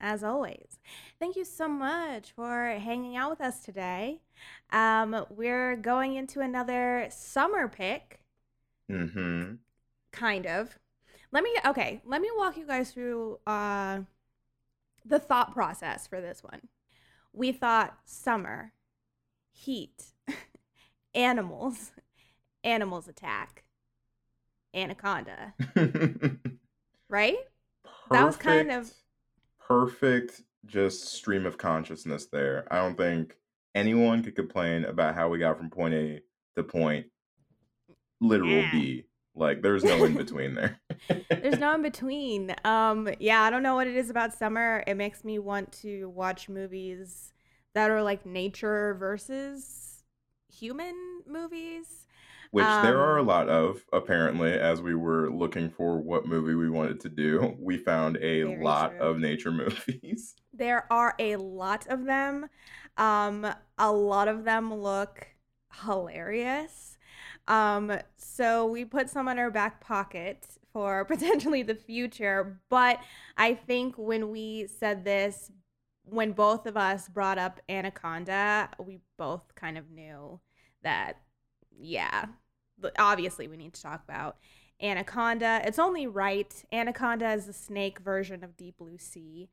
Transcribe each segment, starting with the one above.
as always, thank you so much for hanging out with us today. Um, we're going into another summer pick. Mm-hmm. Kind of. Let me okay, let me walk you guys through uh the thought process for this one. We thought summer, heat, animals, animals attack, anaconda. right? that was kind of perfect just stream of consciousness there. I don't think anyone could complain about how we got from point A to point literal Yeah. B. Like there's no in between there. There's no in between. Um, yeah, I don't know what it is about summer. It makes me want to watch movies that are like nature versus human movies. Which there are a Um, lot of, apparently, as we were looking for what movie we wanted to do. We found a lot true. of nature movies. There are a lot of them. Um, a lot of them look hilarious. Um, so we put some in our back pocket for potentially the future. But I think when we said this, when both of us brought up Anaconda, we both kind of knew that, yeah, obviously we need to talk about Anaconda. It's only right. Anaconda is the snake version of Deep Blue Sea.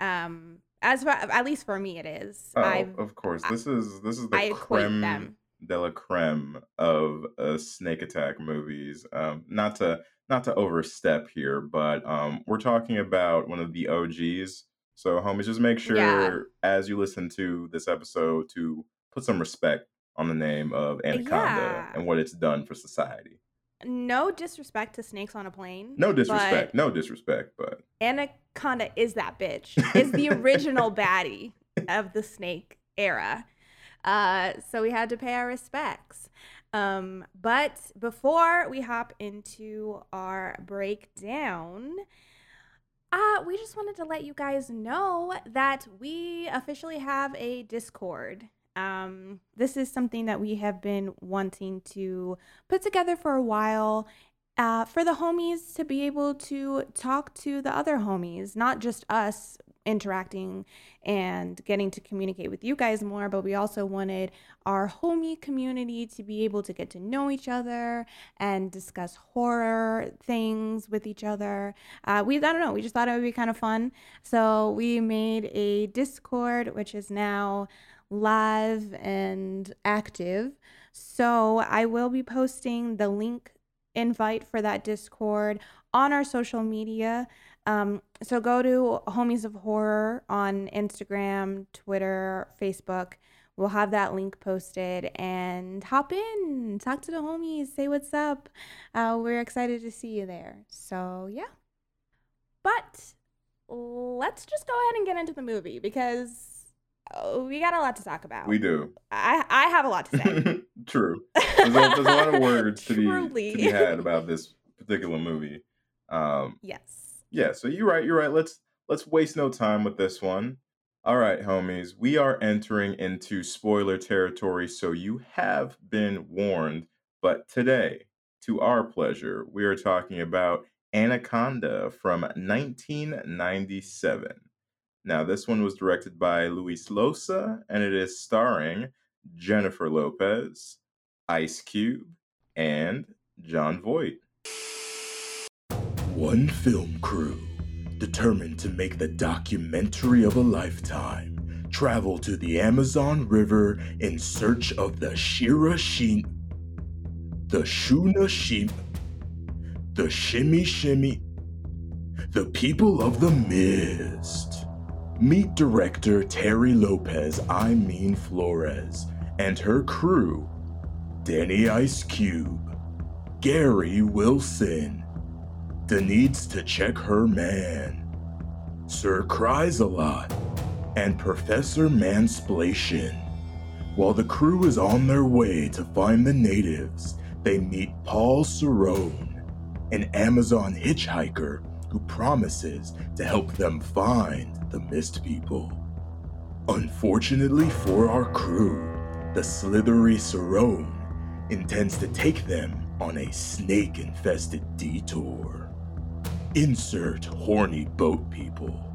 Um, as far, at least for me, it is. Oh, I've, of course. This is this is the I creme them. de la creme of uh, snake attack movies. Um, not to not to overstep here, but um, we're talking about one of the OGs. So, homies, just make sure Yeah. as you listen to this episode to put some respect on the name of Anaconda Yeah. and what it's done for society. no disrespect to snakes on a plane. No disrespect, no disrespect, but Anaconda is that bitch. Is the original baddie of the snake era. Uh, so we had to pay our respects. Um, but before we hop into our breakdown, uh, we just wanted to let you guys know that we officially have a Discord. Um, this is something that we have been wanting to put together for a while uh, for the homies to be able to talk to the other homies, not just us interacting and getting to communicate with you guys more, but we also wanted our homie community to be able to get to know each other and discuss horror things with each other. Uh, we, I don't know, we just thought it would be kind of fun. So we made a Discord, which is now live and active. So I will be posting the link invite for that Discord on our social media. Um, so go to Homies of Horror on Instagram, Twitter, Facebook. We'll have that link posted and hop in, talk to the homies, say what's up. Uh, we're excited to see you there. So, yeah. But let's just go ahead and get into the movie because uh, we got a lot to talk about. we do. I, I have a lot to say. True. There's a, there's a lot of words to be, to be had about this particular movie. Um, yes. yeah, so you're right. You're right. Let's let's waste no time with this one. All right, homies, we are entering into spoiler territory, so you have been warned. But today, to our pleasure, we are talking about Anaconda from 1997. Now, this one was directed by Luis Llosa, and it is starring Jennifer Lopez, Ice Cube, and Jon Voight. One film crew, determined to make the documentary of a lifetime, travel to the Amazon River in search of the Shira Sheep, the Shuna Sheep, the Shimmy Shimmy, the people of the mist. Meet director Terry Lopez, I mean Flores, and her crew Danny Ice Cube, Gary Wilson, the needs to check her man, Sir Cries a lot, and Professor Mansplation. While the crew is on their way to find the natives, they meet Paul Serone, an Amazon hitchhiker who promises to help them find the Mist People. Unfortunately for our crew, the slithery Serone intends to take them on a snake infested detour. Insert horny boat people,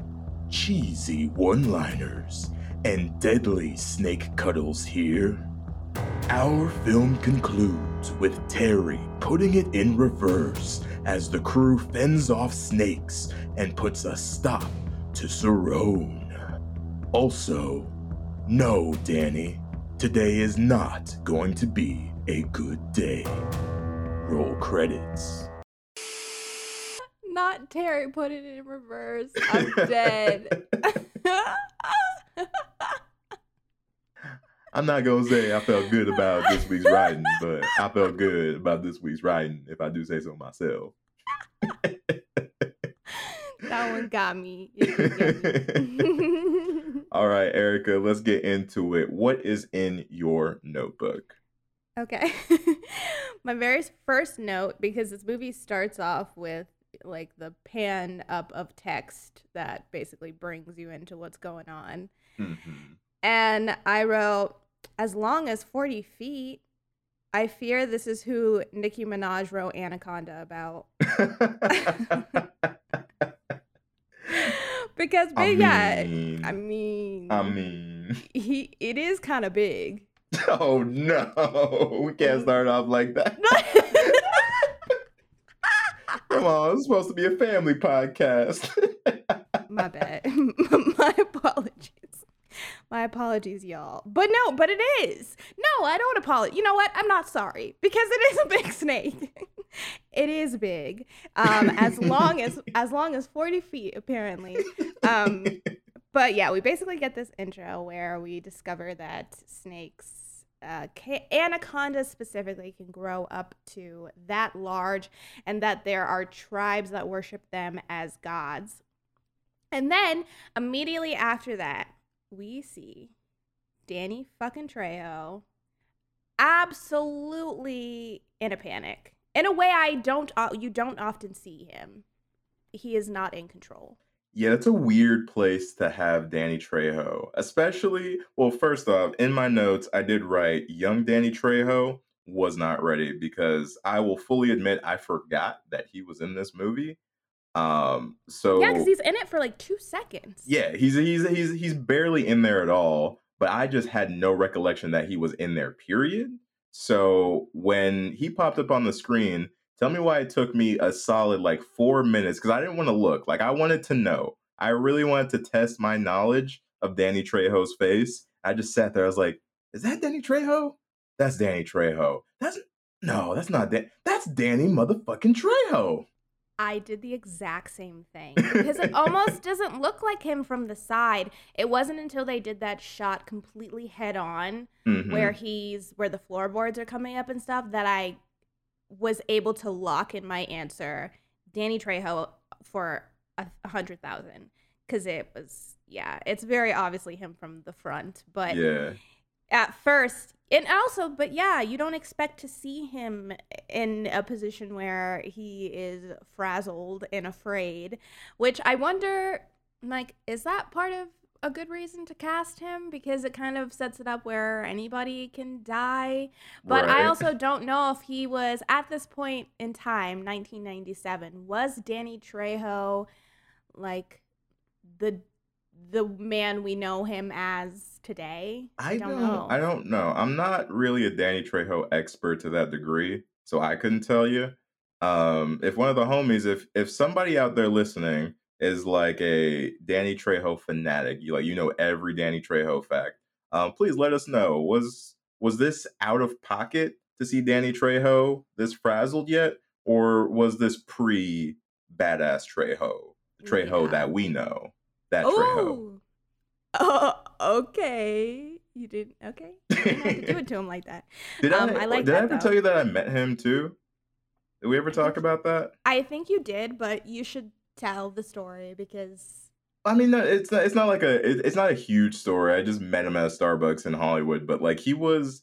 cheesy one liners, and deadly snake cuddles here. Our film concludes with Terry putting it in reverse as the crew fends off snakes and puts a stop to Serone. Also, no, Danny, today is not going to be a good day. Roll credits. Not Terry put it in reverse. I'm dead. I'm not gonna say I felt good about this week's writing, but I felt good about this week's writing, if I do say so myself. that one got me. All right, Erica, let's get into it. What is in your notebook? Okay. My very first note, because this movie starts off with like the pan up of text that basically brings you into what's going on. Mhm. And I wrote, as long as 40 feet, I fear this is who Nicki Minaj wrote Anaconda about. because, big, yeah, mean, I mean, I mean, he it is kind of big. oh no, we can't start off like that. Come on, it's supposed to be a family podcast. My bad. My apologies. My apologies, y'all. But no, but it is. No, I don't apologize. You know what? I'm not sorry because it is a big snake. it is big. Um, as long as as long as 40 feet, apparently. Um, but yeah, we basically get this intro where we discover that snakes, uh, anacondas specifically, can grow up to that large, and that there are tribes that worship them as gods. And then immediately after that, we see Danny fucking Trejo absolutely in a panic. In a way I don't uh, you don't often see him. He is not in control. Yeah, it's a weird place to have Danny Trejo, especially. Well, first off, in my notes, I did write young Danny Trejo was not ready because I will fully admit I forgot that he was in this movie. Um, so Yeah, cuz he's in it for like 2 seconds. yeah, he's he's he's he's barely in there at all. But I just had no recollection that he was in there. Period. So when he popped up on the screen, tell me why it took me a solid like four minutes because I didn't want to look. Like I wanted to know. I really wanted to test my knowledge of Danny Trejo's face. I just sat there. I was like, "Is that Danny Trejo? That's Danny Trejo. That's no, that's not Dan. That's Danny motherfucking Trejo." I did the exact same thing because it almost doesn't look like him from the side. It wasn't until they did that shot completely head on Mhm. where he's where the floorboards are coming up and stuff that I was able to lock in my answer Danny Trejo for a, a hundred thousand because it was yeah it's very obviously him from the front but yeah, at first. And also but yeah you don't expect to see him in a position where he is frazzled and afraid which i wonder like is that part of a good reason to cast him? Because it kind of sets it up where anybody can die. But i also don't know if he was at this point in time 1997 was danny trejo like the the man we know him as today I don't don't, know. I don't know. I'm not really a Danny Trejo expert to that degree, so I couldn't tell you. Um, if one of the homies, if if somebody out there listening is like a Danny Trejo fanatic, you like you know every Danny Trejo fact, um, please let us know. Was was this out of pocket to see Danny Trejo this frazzled yet, or was this pre badass Trejo, the Trejo Yeah. that we know? That Trejo. Oh, okay. You didn't. Okay, you didn't have to do it to him like that. Did Um, I, I like did I ever though. tell you that I met him too? Did we ever talk about that? I think you did, but you should tell the story because I mean, no, it's not. It's not like a. It's not a huge story. I just met him at a Starbucks in Hollywood, but like he was.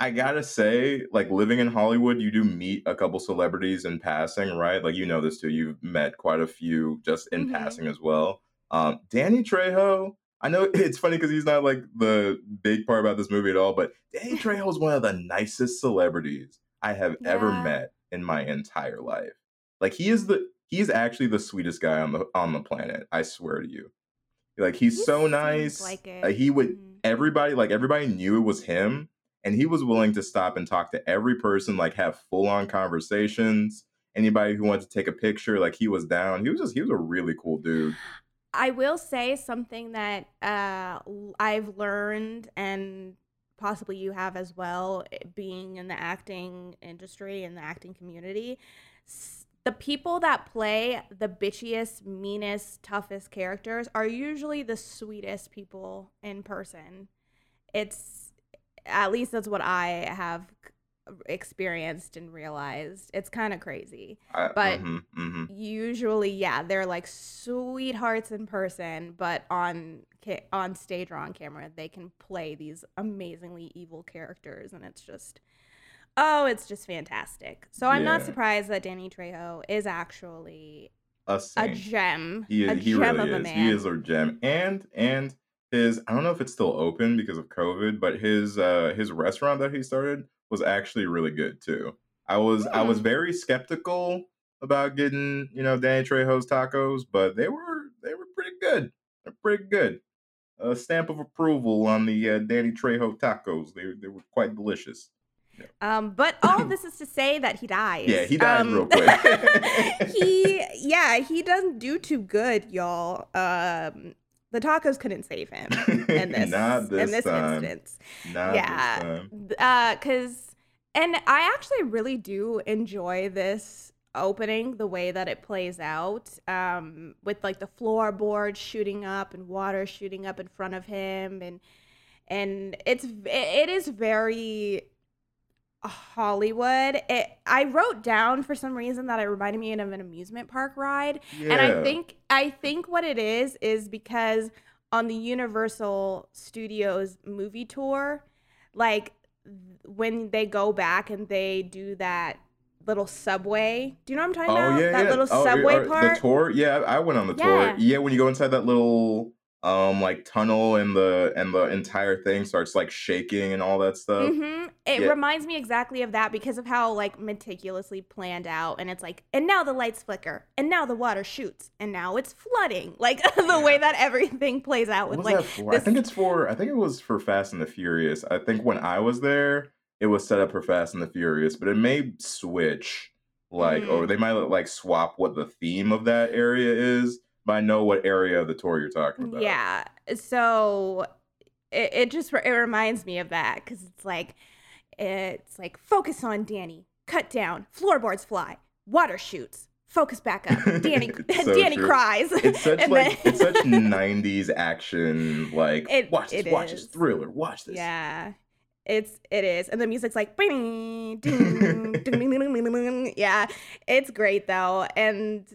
I gotta say, like living in Hollywood, you do meet a couple celebrities in passing, right? Like you know this too. You've met quite a few just in hmm passing as well. Um, Danny Trejo. I know it's funny because he's not like the big part about this movie at all, but Danny Trejo is one of the nicest celebrities I have ever met in my entire life. Like he is the he's actually the sweetest guy on the on the planet. I swear to you. Like he's He so nice. like Uh, he would Mhm. everybody like everybody knew it was him, and he was willing to stop and talk to every person, like have full on conversations. Anybody who wanted to take a picture, like he was down. He was just he was a really cool dude. I will say something that uh, I've learned, and possibly you have as well, eh, being in the acting industry and the acting community. The people that play the bitchiest, meanest, toughest characters are usually the sweetest people in person. It's at least that's what I have experienced and realized. It's kind of crazy I, But- mhm, mhm. usually yeah they're like sweethearts in person but on ca- on stage or on camera they can play these amazingly evil characters and it's just oh it's just fantastic so i'm not surprised that danny trejo is actually a a gem He a is, he gem really of a man He is a gem. And and his I don't know if it's still open because of COVID, but his uh his restaurant that he started was actually really good too. I was I was Hmm. very skeptical about getting, you know, Danny Trejo's tacos, but they were they were pretty good. They're pretty good. A stamp of approval on the uh, Danny Trejo tacos. They they were quite delicious. Um, but all this is to say that he dies. Yeah, he dies Um, real quick. he, yeah, he doesn't do too good, y'all. Um, the tacos couldn't save him in this, this in this time. instance. Not yeah, time. uh, and I actually really do enjoy this opening, the way that it plays out, um, with like the floorboards shooting up and water shooting up in front of him, and and it's it is very Hollywood. It I wrote down for some reason that it reminded me of an amusement park ride. Yeah. And I think I think what it is is because on the Universal Studios movie tour, like when they go back and they do that little subway. Do you know what I'm talking Oh about? yeah, that yeah. little Oh, subway part. The tour, yeah, I I went on the Yeah. tour. Yeah, when you go inside that little um like tunnel and the and the entire thing starts like shaking and all that stuff. hmm It Yeah. reminds me exactly of that because of how like meticulously planned out, and it's like, and now the lights flicker, and now the water shoots, and now it's flooding. Like the way that everything plays out What with was like that for? I think it's for I think it was for Fast and the Furious. I think when I was there, it was set up for Fast and the Furious, but it may switch like or Mm. they might like swap what the theme of that area is. But I know what area of the tour you're talking about. Yeah. So it, it just it reminds me of that because it's like it's like focus on Danny, cut down, floorboards fly, water shoots, focus back up, Danny so Danny true. cries. It's such And like then- it's such '90s action. Like It- watch this, watch this thriller, watch this. Yeah. It's it is. And the music's like ding, ding, ding. yeah. It's great though. And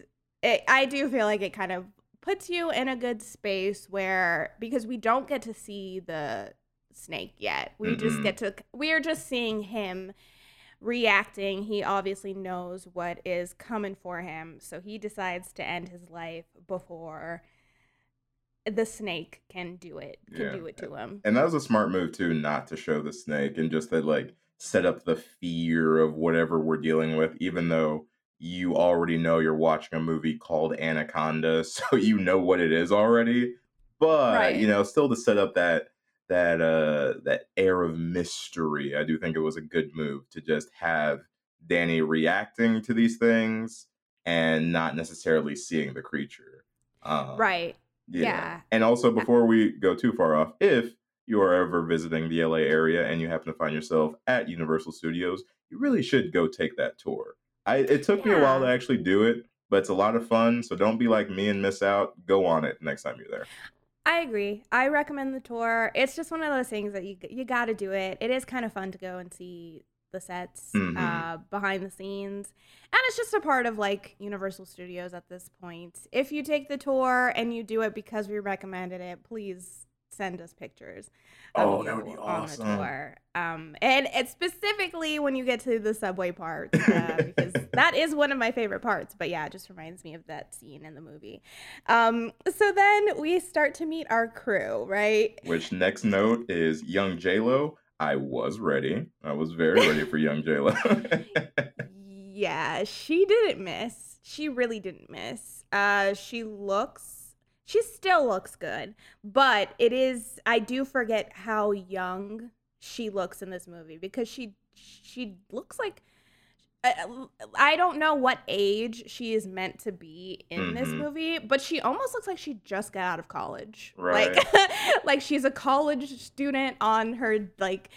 it, I do feel like it kind of puts you in a good space where because we don't get to see the snake yet. We just Mm-mm. get to we're just seeing him reacting. He obviously knows what is coming for him. So he decides to end his life before the snake can do it. Can Yeah. do it to him. And that was a smart move too, not to show the snake and just that like set up the fear of whatever we're dealing with, even though you already know you're watching a movie called Anaconda, so you know what it is already. But Right. you know, still to set up that that uh that air of mystery, I do think it was a good move to just have Danny reacting to these things and not necessarily seeing the creature. Um, Right. yeah. Yeah. And also, before we go too far off, if you are ever visiting the LA area and you happen to find yourself at Universal Studios, you really should go take that tour. I it took me a while to actually do it, but it's a lot of fun. So don't be like me and miss out. Go on it next time you're there. I agree. I recommend the tour. It's just one of those things that you you got to do it. It is kind of fun to go and see the sets, Mhm. uh, behind the scenes, and it's just a part of like Universal Studios at this point. If you take the tour and you do it because we recommended it, please send us pictures. Oh, that would be on the awesome. tour. Um, and it's specifically when you get to the subway part, uh, because that is one of my favorite parts. But yeah, it just reminds me of that scene in the movie. Um, so then we start to meet our crew, right? Which next note is young J Lo. I was ready. I was very ready for young J Lo. Yeah, she didn't miss. She really didn't miss. Uh, she looks, she still looks good, but it is. I do forget how young she looks in this movie because she she looks like. I- I don't know what age she is meant to be in this Mhm. movie, but she almost looks like she just got out of college. Right. Like, like she's a college student on her like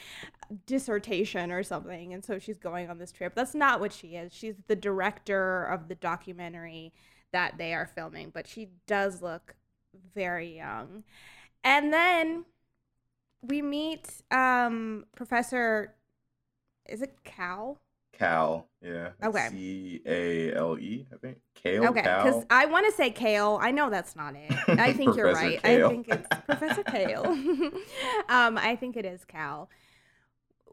dissertation or something and so she's going on this trip that's not what she is she's the director of the documentary that they are filming but she does look very young and then we meet um professor is it cal Cal. Yeah. Okay. C A L E, I think. Kale. okay because i want to say kale i know that's not it i think you're right Kale. i think it's professor kale um i think it is cal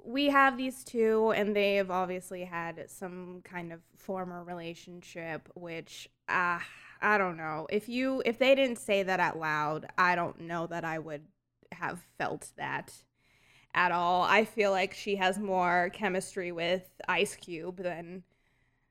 we have these two and they have obviously had some kind of former relationship which uh, i don't know if you if they didn't say that out loud i don't know that i would have felt that at all i feel like she has more chemistry with ice cube than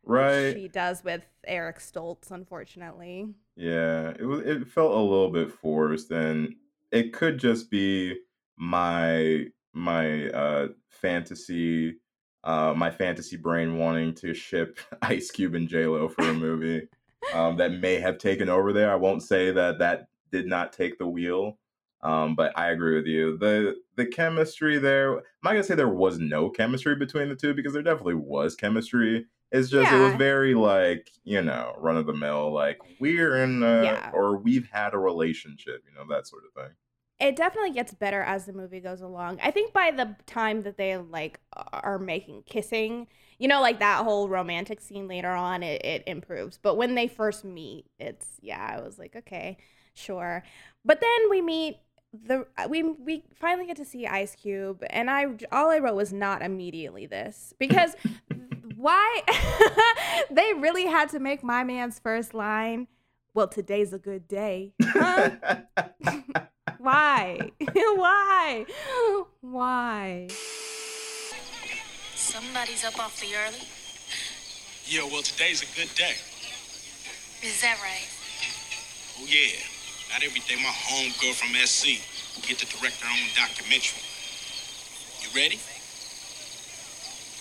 Right. she does with eric stoltz unfortunately Yeah, it was. It felt a little bit forced, and it could just be my my uh fantasy, uh my fantasy brain wanting to ship Ice Cube and J Lo for a movie, um that may have taken over there. I won't say that that did not take the wheel, um, but I agree with you. the The chemistry there. I'm not gonna say there was no chemistry between the two because there definitely was chemistry. It's just it was very like you know run of the mill like we're in uh, Yeah. or we've had a relationship you know that sort of thing. it definitely gets better as the movie goes along. I think by the time that they like are making kissing, you know, like that whole romantic scene later on, it, it improves. But when they first meet, it's yeah, I was like, okay, sure. But then we meet the we we finally get to see Ice Cube, and I all I wrote was not immediately this because why they really had to make my man's first line. Well, today's a good day. Huh? Why? Why? Why? Somebody's up awfully early. Yeah, well, today's a good day. Is that right? Oh, yeah. Not every day my homegirl from SC get to direct her own documentary. You ready?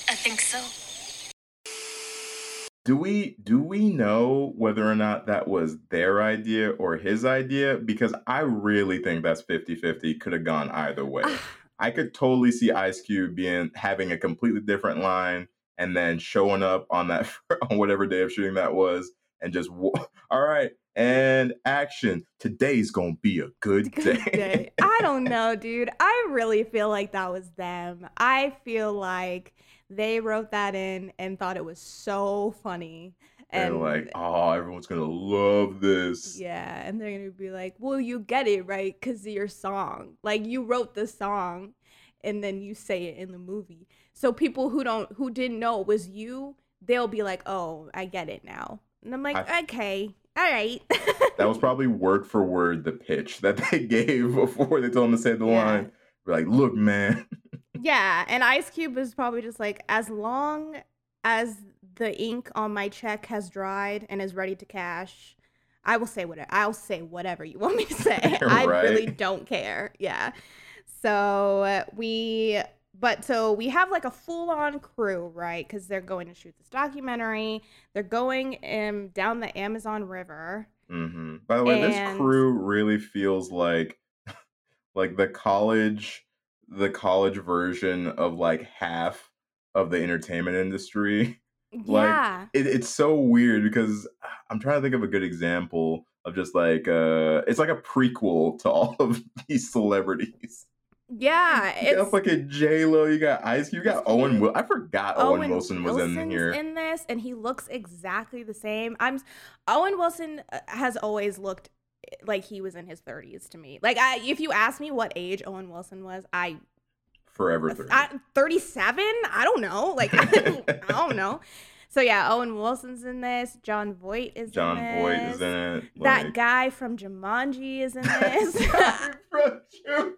I think so. do we do we know whether or not that was their idea or his idea? Because I really think that's 50-50. Could have gone either way. Ah, I could totally see Ice Cube being having a completely different line and then showing up on that on whatever day of shooting that was and just all right and action. Today's gonna be a good day. Good day. I don't know, dude. I really feel like that was them. I feel like they wrote that in and thought it was so funny. They're And like, oh, everyone's gonna love this. yeah, and they're gonna be like, "Well, you get it right because of your song. Like you wrote the song, and then you say it in the movie. So people who don't, who didn't know it was you, they'll be like, "Oh, I get it now." And I'm like, I- "Okay, all right." That was probably word for word the pitch that they gave before they told him to say the Yeah. line. We're like, look, man. Yeah, and Ice Cube is probably just like, as long as the ink on my check has dried and is ready to cash, I will say whatever. I'll say whatever you want me to say. I really don't care. Yeah. So we, but so we have like a full on crew, right? Because they're going to shoot this documentary. They're going um, down the Amazon River. hmm By the way, this crew really feels like like the college the college version of like half of the entertainment industry. Like, yeah. It, it's so weird because I'm trying to think of a good example of just like uh it's like a prequel to all of these celebrities. Yeah, You got it's fucking J Lo. You got Ice. You got Owen. Wil- I forgot Owen, Wilson was in here. in this, and he looks exactly the same. I'm Owen Wilson uh, has always looked eh, like he was in his 30s to me. Like, I, if you ask me what age Owen Wilson was, I, Forever thirty. I 37. I don't know. Like, I don't, know. So yeah, Owen Wilson's in this. Jon Voight is Jon in Voight is in it. That guy from Jumanji is in this. Guy from Jum-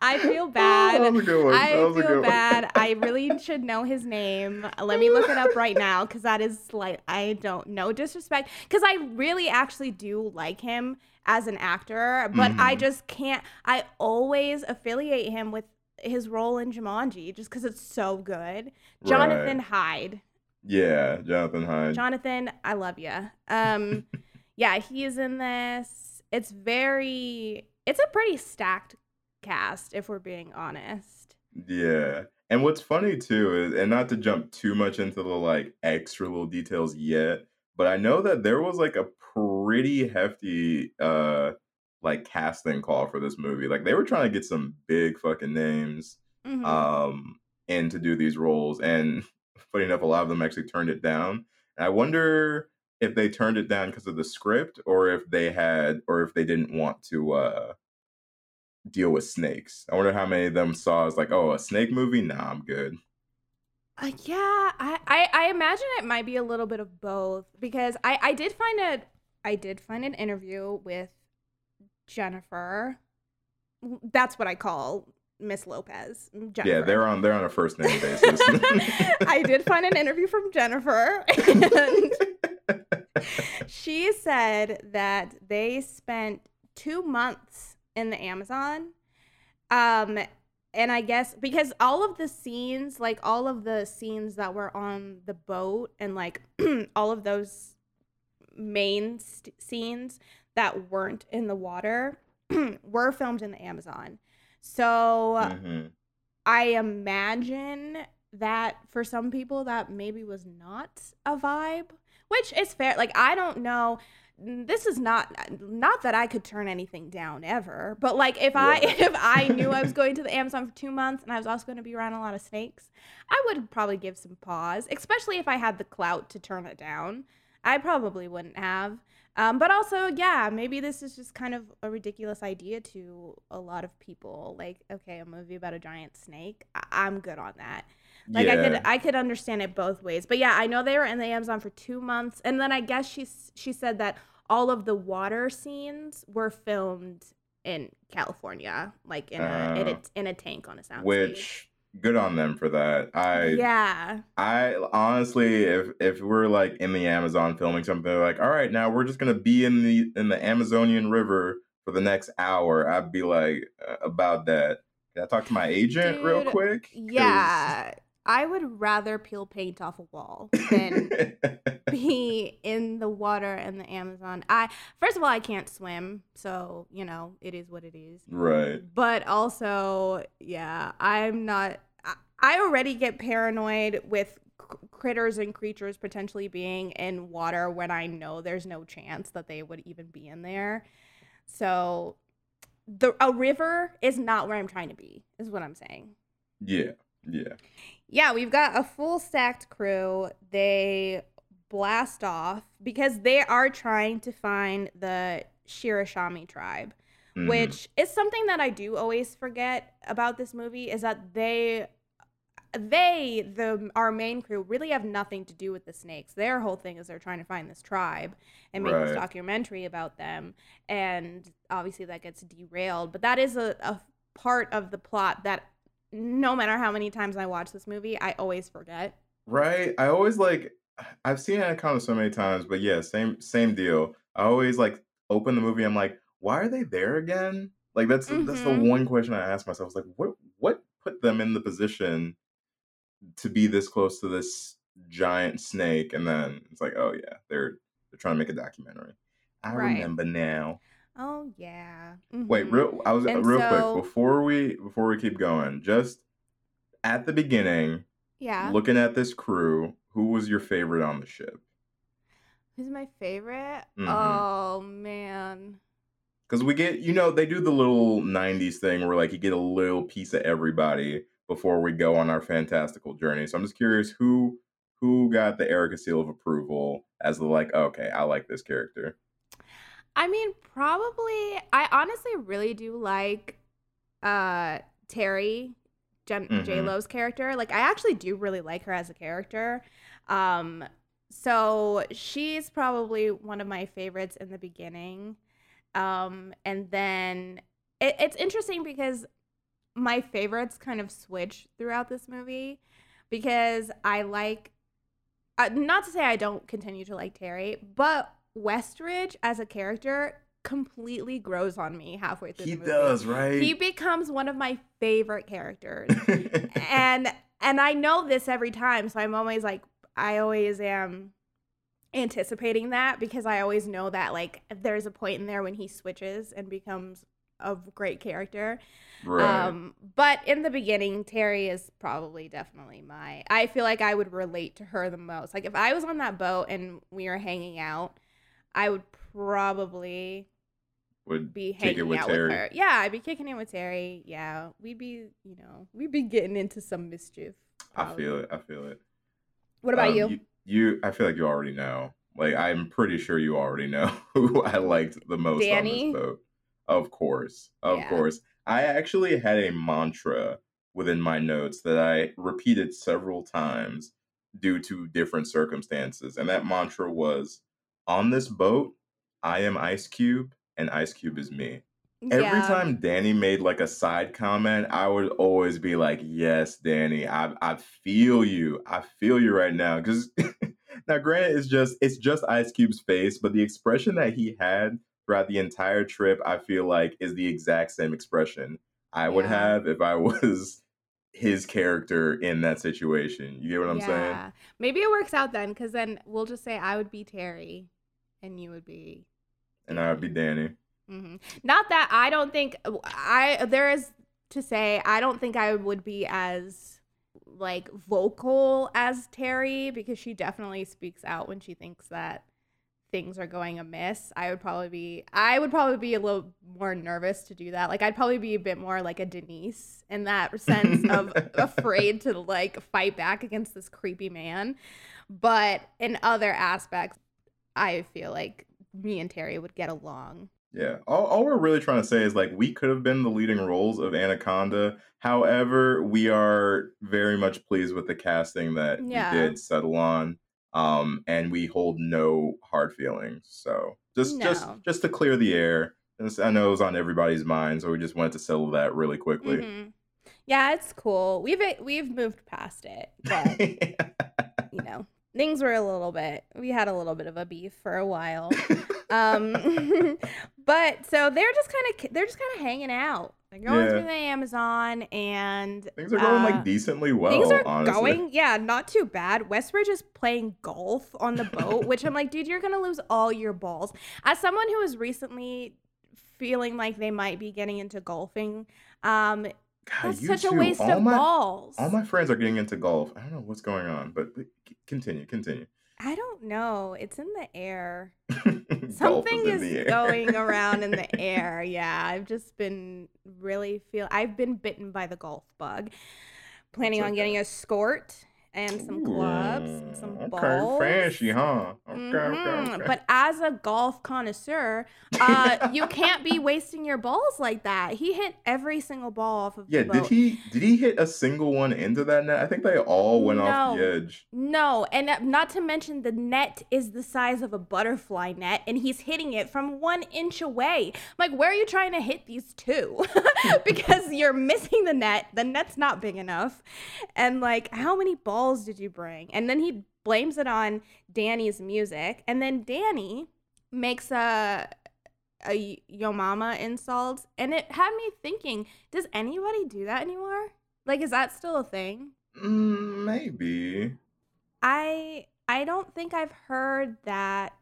I feel That bad. was a good one. I That was feel good one. bad. I really should know his name. Let me look it up right now because that is like I don't know disrespect because I really actually do like him as an actor, but I Mhm. just can't. I always affiliate him with his role in Jumanji just because it's so good. Jonathan Right. Hyde. Yeah, Jonathan Hyde. Jonathan, I love you. Um, yeah, he is in this. It's very. It's a pretty stacked cast, if we're being honest. Yeah. And what's funny too is, and not to jump too much into the like extra little details yet, but I know that there was like a pretty hefty uh like casting call for this movie. Like they were trying to get some big fucking names Mhm. um in to do these roles. And funny enough, a lot of them actually turned it down. And I wonder if they turned it down because of the script or if they had or if they didn't want to uh deal with snakes. I wonder how many of them saw as like, oh, a snake movie? Nah, I'm good. Uh, yeah, I, I I imagine it might be a little bit of both because I I did find a I did find an interview with Jennifer. That's what I call Miss Lopez. Jennifer. Yeah, they're on they're on a first name basis. I did find an interview from Jennifer, and she said that they spent two months in the Amazon. Um, and I guess because all of the scenes, like all of the scenes that were on the boat, and like all of those main st- scenes that weren't in the water, were filmed in the Amazon. So. Mhm. I imagine that for some people that maybe was not a vibe, which is fair. Like I don't know. This is not not that I could turn anything down ever, but like if I if I knew I was going to the Amazon for 2 months and I was also going to be around a lot of snakes, I would probably give some pause, especially if I had the clout to turn it down. I probably wouldn't have. Um, but also, yeah, maybe this is just kind of a ridiculous idea to a lot of people. Like, okay, a movie about a giant snake. I- I'm good on that. Like, I could I could understand it both ways. But yeah, I know they were in the Amazon for two months, and then I guess she she said that all of the water scenes were filmed in California, like in a in a, Oh. in a tank on a sound Which good on them for that. I yeah. I honestly, if if we're like in the Amazon filming something, like, all right, now we're just gonna be in the in the Amazonian River for the next hour. I'd be like uh, about that. Can I talk to my agent real quick? Yeah, I would rather peel paint off a wall than be in the water in the Amazon. I first of all, I can't swim, so you know it is what it is. right. But also, yeah, I'm not. I, I already get paranoid with critters and creatures potentially being in water when I know there's no chance that they would even be in there. So, the a river is not where I'm trying to be. Is what I'm saying. Yeah. Yeah. Yeah, we've got a full stacked crew. They blast off because they are trying to find the Shirishama tribe, Mhm. which is something that I do always forget about this movie is that they they the our main crew really have nothing to do with the snakes. Their whole thing is they're trying to find this tribe and make this documentary about them and obviously that gets derailed, but that is a, a part of the plot that no matter how many times I watch this movie, I always forget. Right. I always like I've seen of so many times, but yeah, same same deal. I always like open the movie. I'm like, why are they there again? Like that's that's the Mhm. one question I ask myself. It's like, what what put them in the position to be this close to this giant snake? And then it's like, oh yeah, they're they're trying to make a documentary. I Right. remember now. Oh yeah. Wait, Mhm. real I was And real so- quick before we before we keep going. Just at the beginning, Yeah. looking at this crew, who was your favorite on the ship? Who's my favorite? Mhm. Oh man. Because we get, you know, they do the little 90s thing where like you get a little piece of everybody before we go on our fantastical journey. So I'm just curious who who got the Erica seal of approval as the like, okay, I like this character. I mean, probably. I honestly really do like uh Terry, Mhm. J Lo's character. Like, I actually do really like her as a character. Um, so she's probably one of my favorites in the beginning. Um, and then it, it's interesting because my favorites kind of switch throughout this movie because I like uh, not to say I don't continue to like Terry, but Westridge as a character completely grows on me halfway through He the movie. does, right? He becomes one of my favorite characters. and and I know this every time, so I'm always like I always am anticipating that because I always know that like there's a point in there when he switches and becomes a great character. right. Um, but in the beginning, Terry is probably definitely my. I feel like I would relate to her the most. Like if I was on that boat and we were hanging out, I would probably Would be kick it hanging with out Terry. with her. Yeah, I'd be kicking it with Terry. Yeah, we'd be, you know, we'd be getting into some mischief. I feel it. I feel it. What about Um, you? you? You, I feel like you already know. Like I'm pretty sure you already know who I liked the most Danny? on this boat. Of course, of Yeah. course. I actually had a mantra within my notes that I repeated several times due to different circumstances, and that mantra was, "On this boat, I am Ice Cube, and Ice Cube is me." Every yeah. time Danny made like a side comment, I would always be like, "Yes, Danny, I I feel you. I feel you right now." Because now, granted, it's just it's just Ice Cube's face, but the expression that he had throughout the entire trip, I feel like, is the exact same expression I would Yeah. have if I was his character in that situation. You get what I'm saying? Yeah. Maybe it works out then, because then we'll just say I would be Terry, and you would be And I would be Danny. hmm Not that I don't think I there is to say I don't think I would be as like vocal as Terry because she definitely speaks out when she thinks that things are going amiss. I would probably be I would probably be a little more nervous to do that. Like I'd probably be a bit more like a Denise in that sense of afraid to like fight back against this creepy man. But in other aspects, I feel like me and Terry would get along. Yeah. All, all we're really trying to say is like we could have been the leading roles of Anaconda. However, we are very much pleased with the casting that Yeah. we did settle on. Um, and we hold no hard feelings. So just just No. just to clear the air. I know it was on everybody's mind, so we just wanted to settle that really quickly. Mhm. Yeah, it's cool. We've we've moved past it, but know, things were a little bit. We had a little bit of a beef for a while. um, but so they're just kind of they're just kind of hanging out. They're going Yeah. through the Amazon, and Things are going uh, like decently well. things are honestly. going, yeah, not too bad. Westridge is playing golf on the boat, which I'm like, dude, you're gonna lose all your balls. As someone who is recently feeling like they might be getting into golfing, um, God, that's such a waste all of my, balls. All my friends are getting into golf. I don't know what's going on, but continue, continue. I don't know. It's in the air. Something in is, the air. going around in the air. Yeah, I've just been really feel. I've been bitten by the golf bug. Planning on getting a skort and some clubs some Ooh, balls. Okay, fancy, huh? Okay, okay, Mhm. okay. But as a golf connoisseur, uh, you can't be wasting your balls like that. He hit every single ball off of yeah, the did he did he hit a single one into that net? I think they all went off the edge. No, and uh, not to mention the net is the size of a butterfly net, and he's hitting it from one inch away. I'm like, where are you trying to hit these two? because you're missing the net. The net's not big enough. And like, how many balls did you bring? And then he blames it on Danny's music, and then Danny makes a a yo mama insult, and it had me thinking, does anybody do that anymore? Like, is that still a thing? Mm, maybe. I I don't think I've heard that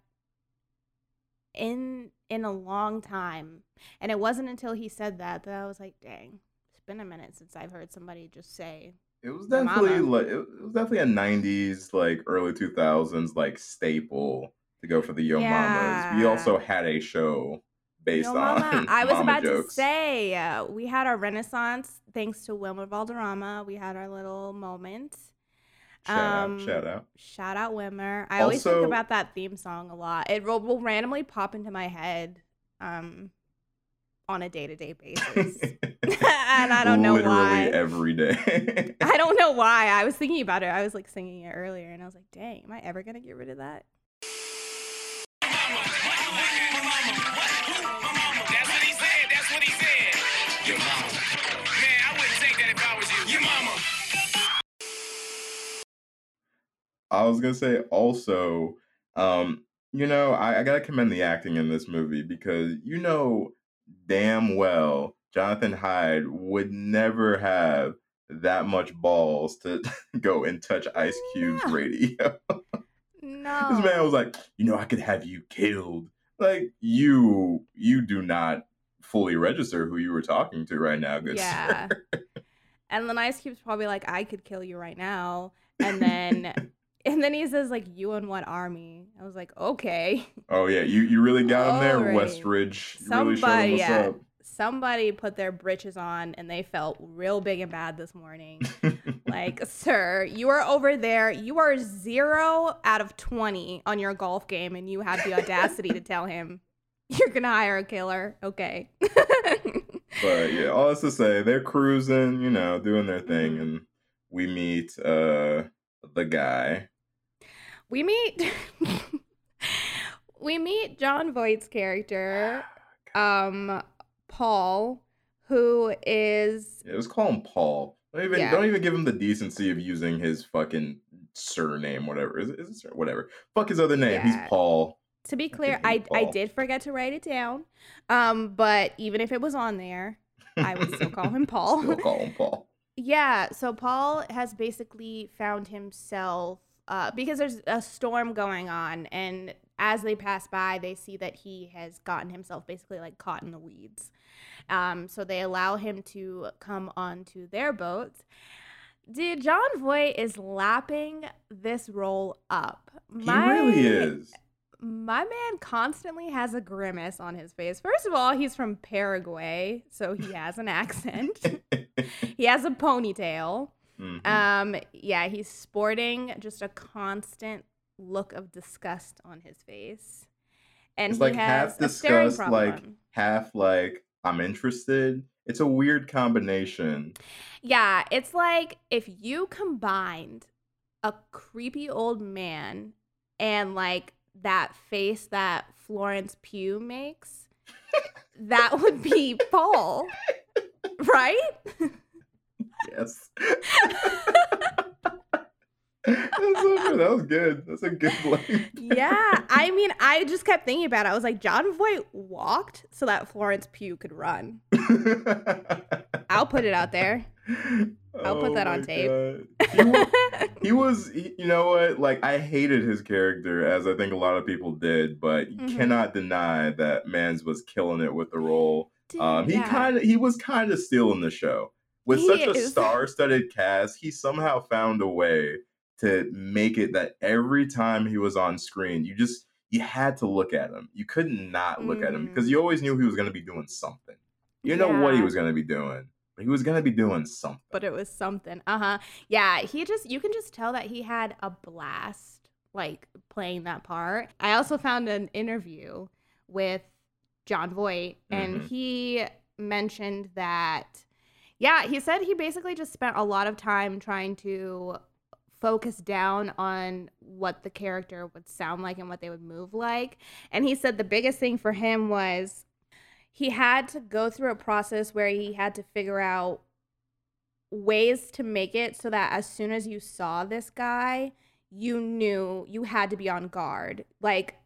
in in a long time. And it wasn't until he said that that I was like, dang, it's been a minute since I've heard somebody just say It was definitely mama. like it was definitely a '90s, like early 2000s, like staple to go for the Yo Mamas. We also had a show based Yo, on mama, I was mama about jokes. to say uh, we had our renaissance thanks to Wilmer Valderrama. We had our little moment. Shout Um, out, shout out. Shout out Wilmer. I always think about that theme song a lot. It will, will randomly pop into my head um, on a day to day basis. and I don't know Literally why. every day. I don't know why. I was thinking about it. I was like singing it earlier, and I was like, "Dang, am I ever gonna get rid of that?" That's what he said. That's what he said. Your mama. I wouldn't take that if I was you. Your mama. I was gonna say also, um, you know, I, I gotta commend the acting in this movie because you know damn well Jonathan Hyde would never have that much balls to go and touch Ice Cube's radio. No. This man was like, you know, I could have you killed. Like you, you do not fully register who you were talking to right now, good Yeah. sir. And then Ice Cube's probably like, I could kill you right now. And then and then he says, like, you and what army? I was like, okay. Oh yeah, you you really got him there. Westridge. You really Somebody what's yeah. up. Somebody put their britches on and they felt real big and bad this morning. like, sir, you are over there. You are zero out of 20 on your golf game, and you have the audacity to tell him you're going to hire a killer. Okay. But yeah, all that's to say, they're cruising, you know, doing their thing, Mhm. and we meet uh the guy. We meet we meet Jon Voight's character, um, Paul, who is Yeah, let's call him Paul. Don't even Yeah. don't even give him the decency of using his fucking surname, whatever. Is it, is it sur- whatever? Fuck his other name. Yeah. He's Paul. to be clear, I he's I did forget to write it down. Um, but even if it was on there, I would still call him Paul. Still call him Paul. Yeah, so Paul has basically found himself uh, because there's a storm going on, and as they pass by, they see that he has gotten himself basically like caught in the weeds. Um, so they allow him to come onto their boat. Dude, Jon Voight is lapping this role up. He really is. My man constantly has a grimace on his face. First of all, he's from Paraguay, so he has an accent. he has a ponytail. Mhm. Um, yeah, he's sporting just a constant look of disgust on his face, and it's he like has half disgust, like half like I'm interested. It's a weird combination. yeah, it's like if you combined a creepy old man and like that face that Florence Pugh makes, that would be Paul, right? Yes. That's so. That was good. That's a good blame. yeah, I mean, I just kept thinking about it. I was like, Jon Voight walked so that Florence Pugh could run. I'll put it out there. I'll put that on tape. He wa- he was you know what like i hated his character as i think a lot of people did but you Mhm. cannot deny that mans was killing it with the role Dude, um he yeah. kind of he was kind of stealing the show with He such a is. star-studded cast he somehow found a way to make it that every time he was on screen you just you had to look at him you couldn't not look at him because you always knew he was going to be doing something you know what he Mm-hmm. Was going to be doing but he was going to be doing something but it was something. Uh huh. Yeah, he just you can just tell that he had a blast like playing that part. I also found an interview with Jon Voight, and Mhm. he mentioned that. Yeah, he said he basically just spent a lot of time trying to focus down on what the character would sound like and what they would move like. And he said the biggest thing for him was he had to go through a process where he had to figure out ways to make it so that as soon as you saw this guy, you knew you had to be on guard. Like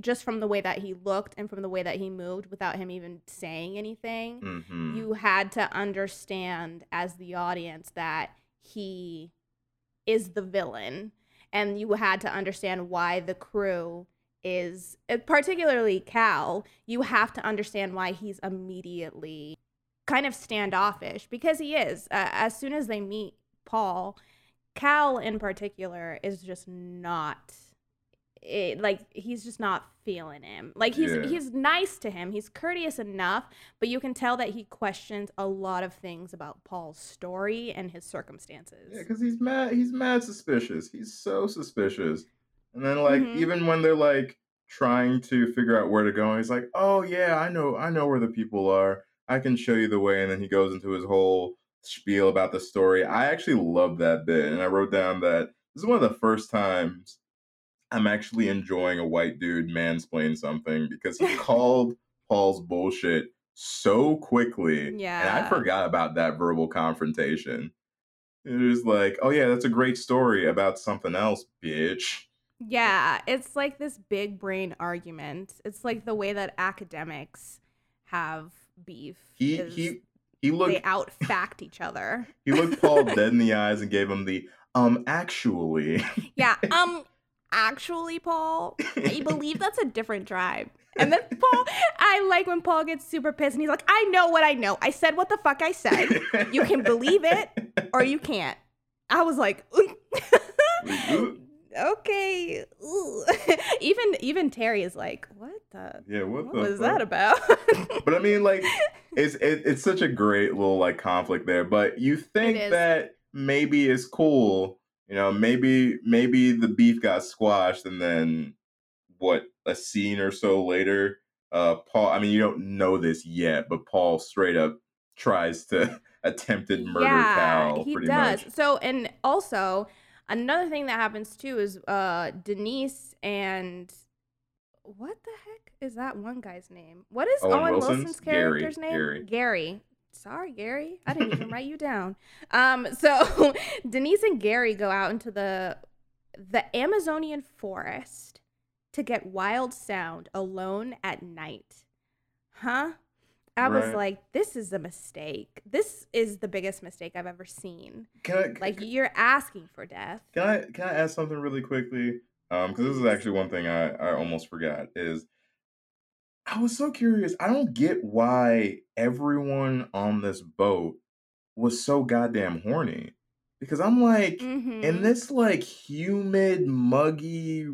just from the way that he looked and from the way that he moved without him even saying anything, Mhm. you had to understand as the audience that he is the villain and you had to understand why the crew is uh, particularly Cal, you have to understand why he's immediately kind of standoffish because he is. Uh, as soon as they meet Paul, Cal in particular is just not it, like he's just not feeling him. Like he's Yeah. he's nice to him. He's courteous enough, but you can tell that he questions a lot of things about Paul's story and his circumstances. Yeah, because he's mad. He's mad suspicious. He's so suspicious. And then, like, Mhm. even when they're like trying to figure out where to go, he's like, "Oh yeah, I know, I know where the people are. I can show you the way." And then he goes into his whole spiel about the story. I actually love that bit, and I wrote down that this is one of the first times I'm actually enjoying a white dude mansplain something because he called Paul's bullshit so quickly. Yeah. And I forgot about that verbal confrontation. It was like, oh yeah, that's a great story about something else, bitch. Yeah, it's like this big brain argument. It's like the way that academics have beef. He is he he looked they out fact each other. he looked Paul dead in the eyes and gave him the um actually. Yeah. Um. Actually, Paul, I believe that's a different tribe. And then Paul, I like when Paul gets super pissed and he's like, "I know what I know. I said what the fuck I said. You can believe it or you can't." I was like. "Okay." Even even Terry is like, "What the? Yeah, what, What the was fuck? that about?" But I mean, like, it's it, it's such a great little like conflict there. But you think is. that maybe it's cool, you know? Maybe maybe the beef got squashed, and then what? A scene or so later, uh, Paul. I mean, you don't know this yet, but Paul straight up tries to attempted murder Cal. he pretty does. much. So, and also another thing that happens too is uh Denise and what the heck is that one guy's name? What is Owen Owen, Wilson's? Wilson's Gary, character's name? Gary. Gary. Sorry, Gary. I didn't even write you down. Um, so Denise and Gary go out into the the Amazonian forest to get wild sound alone at night. Huh? I was like, this is a mistake. This is the biggest mistake I've ever seen. Can I, Like you're asking for death. Can I can I ask something really quickly? Um, because this is actually one thing I I almost forgot is I was so curious. I don't get why everyone on this boat was so goddamn horny. Because I'm like in Mhm. this like humid, muggy,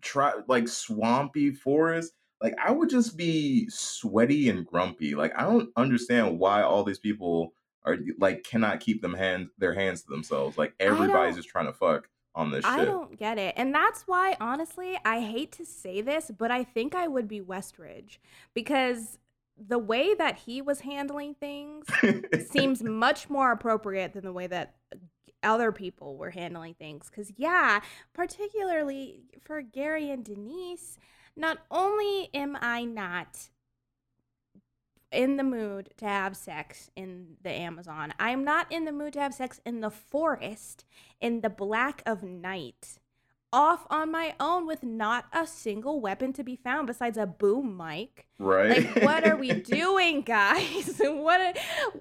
tri- like swampy forest, like I would just be sweaty and grumpy. Like I don't understand why all these people are like cannot keep them hands their hands to themselves. Like everybody's just trying to fuck on this show. I shit. don't get it. And that's why, honestly, I hate to say this, but I think I would be Westridge because the way that he was handling things seems much more appropriate than the way that other people were handling things. Because, yeah, particularly for Gary and Denise, not only am I not in the mood to have sex in the Amazon, I'm not in the mood to have sex in the forest in the black of night. Off on my own with not a single weapon to be found besides a boom mic. right? Like, what are we doing, guys? what? Are,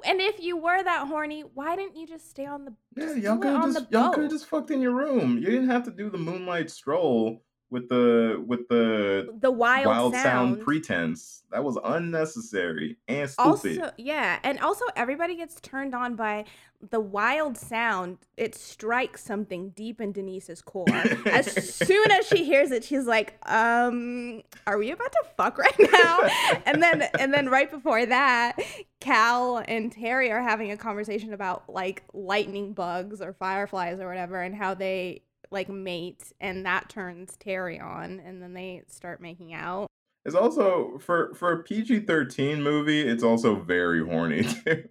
and if you were that horny, why didn't you just stay on the? Yeah, y'all could have just y'all could have just fucked in your room. You didn't have to do the moonlight stroll with the with the the wild, wild, sound. sound. pretense. That was unnecessary and stupid. also, yeah, and also everybody gets turned on by the wild sound. It strikes something deep in Denise's core. as soon as she hears it, she's like, "Um, are we about to fuck right now?" and then, and then right before that, Cal and Terry are having a conversation about like lightning bugs or fireflies or whatever, and how they like mate, and that turns Terry on, and then they start making out. It's also for for a PG thirteen movie. It's also very horny too.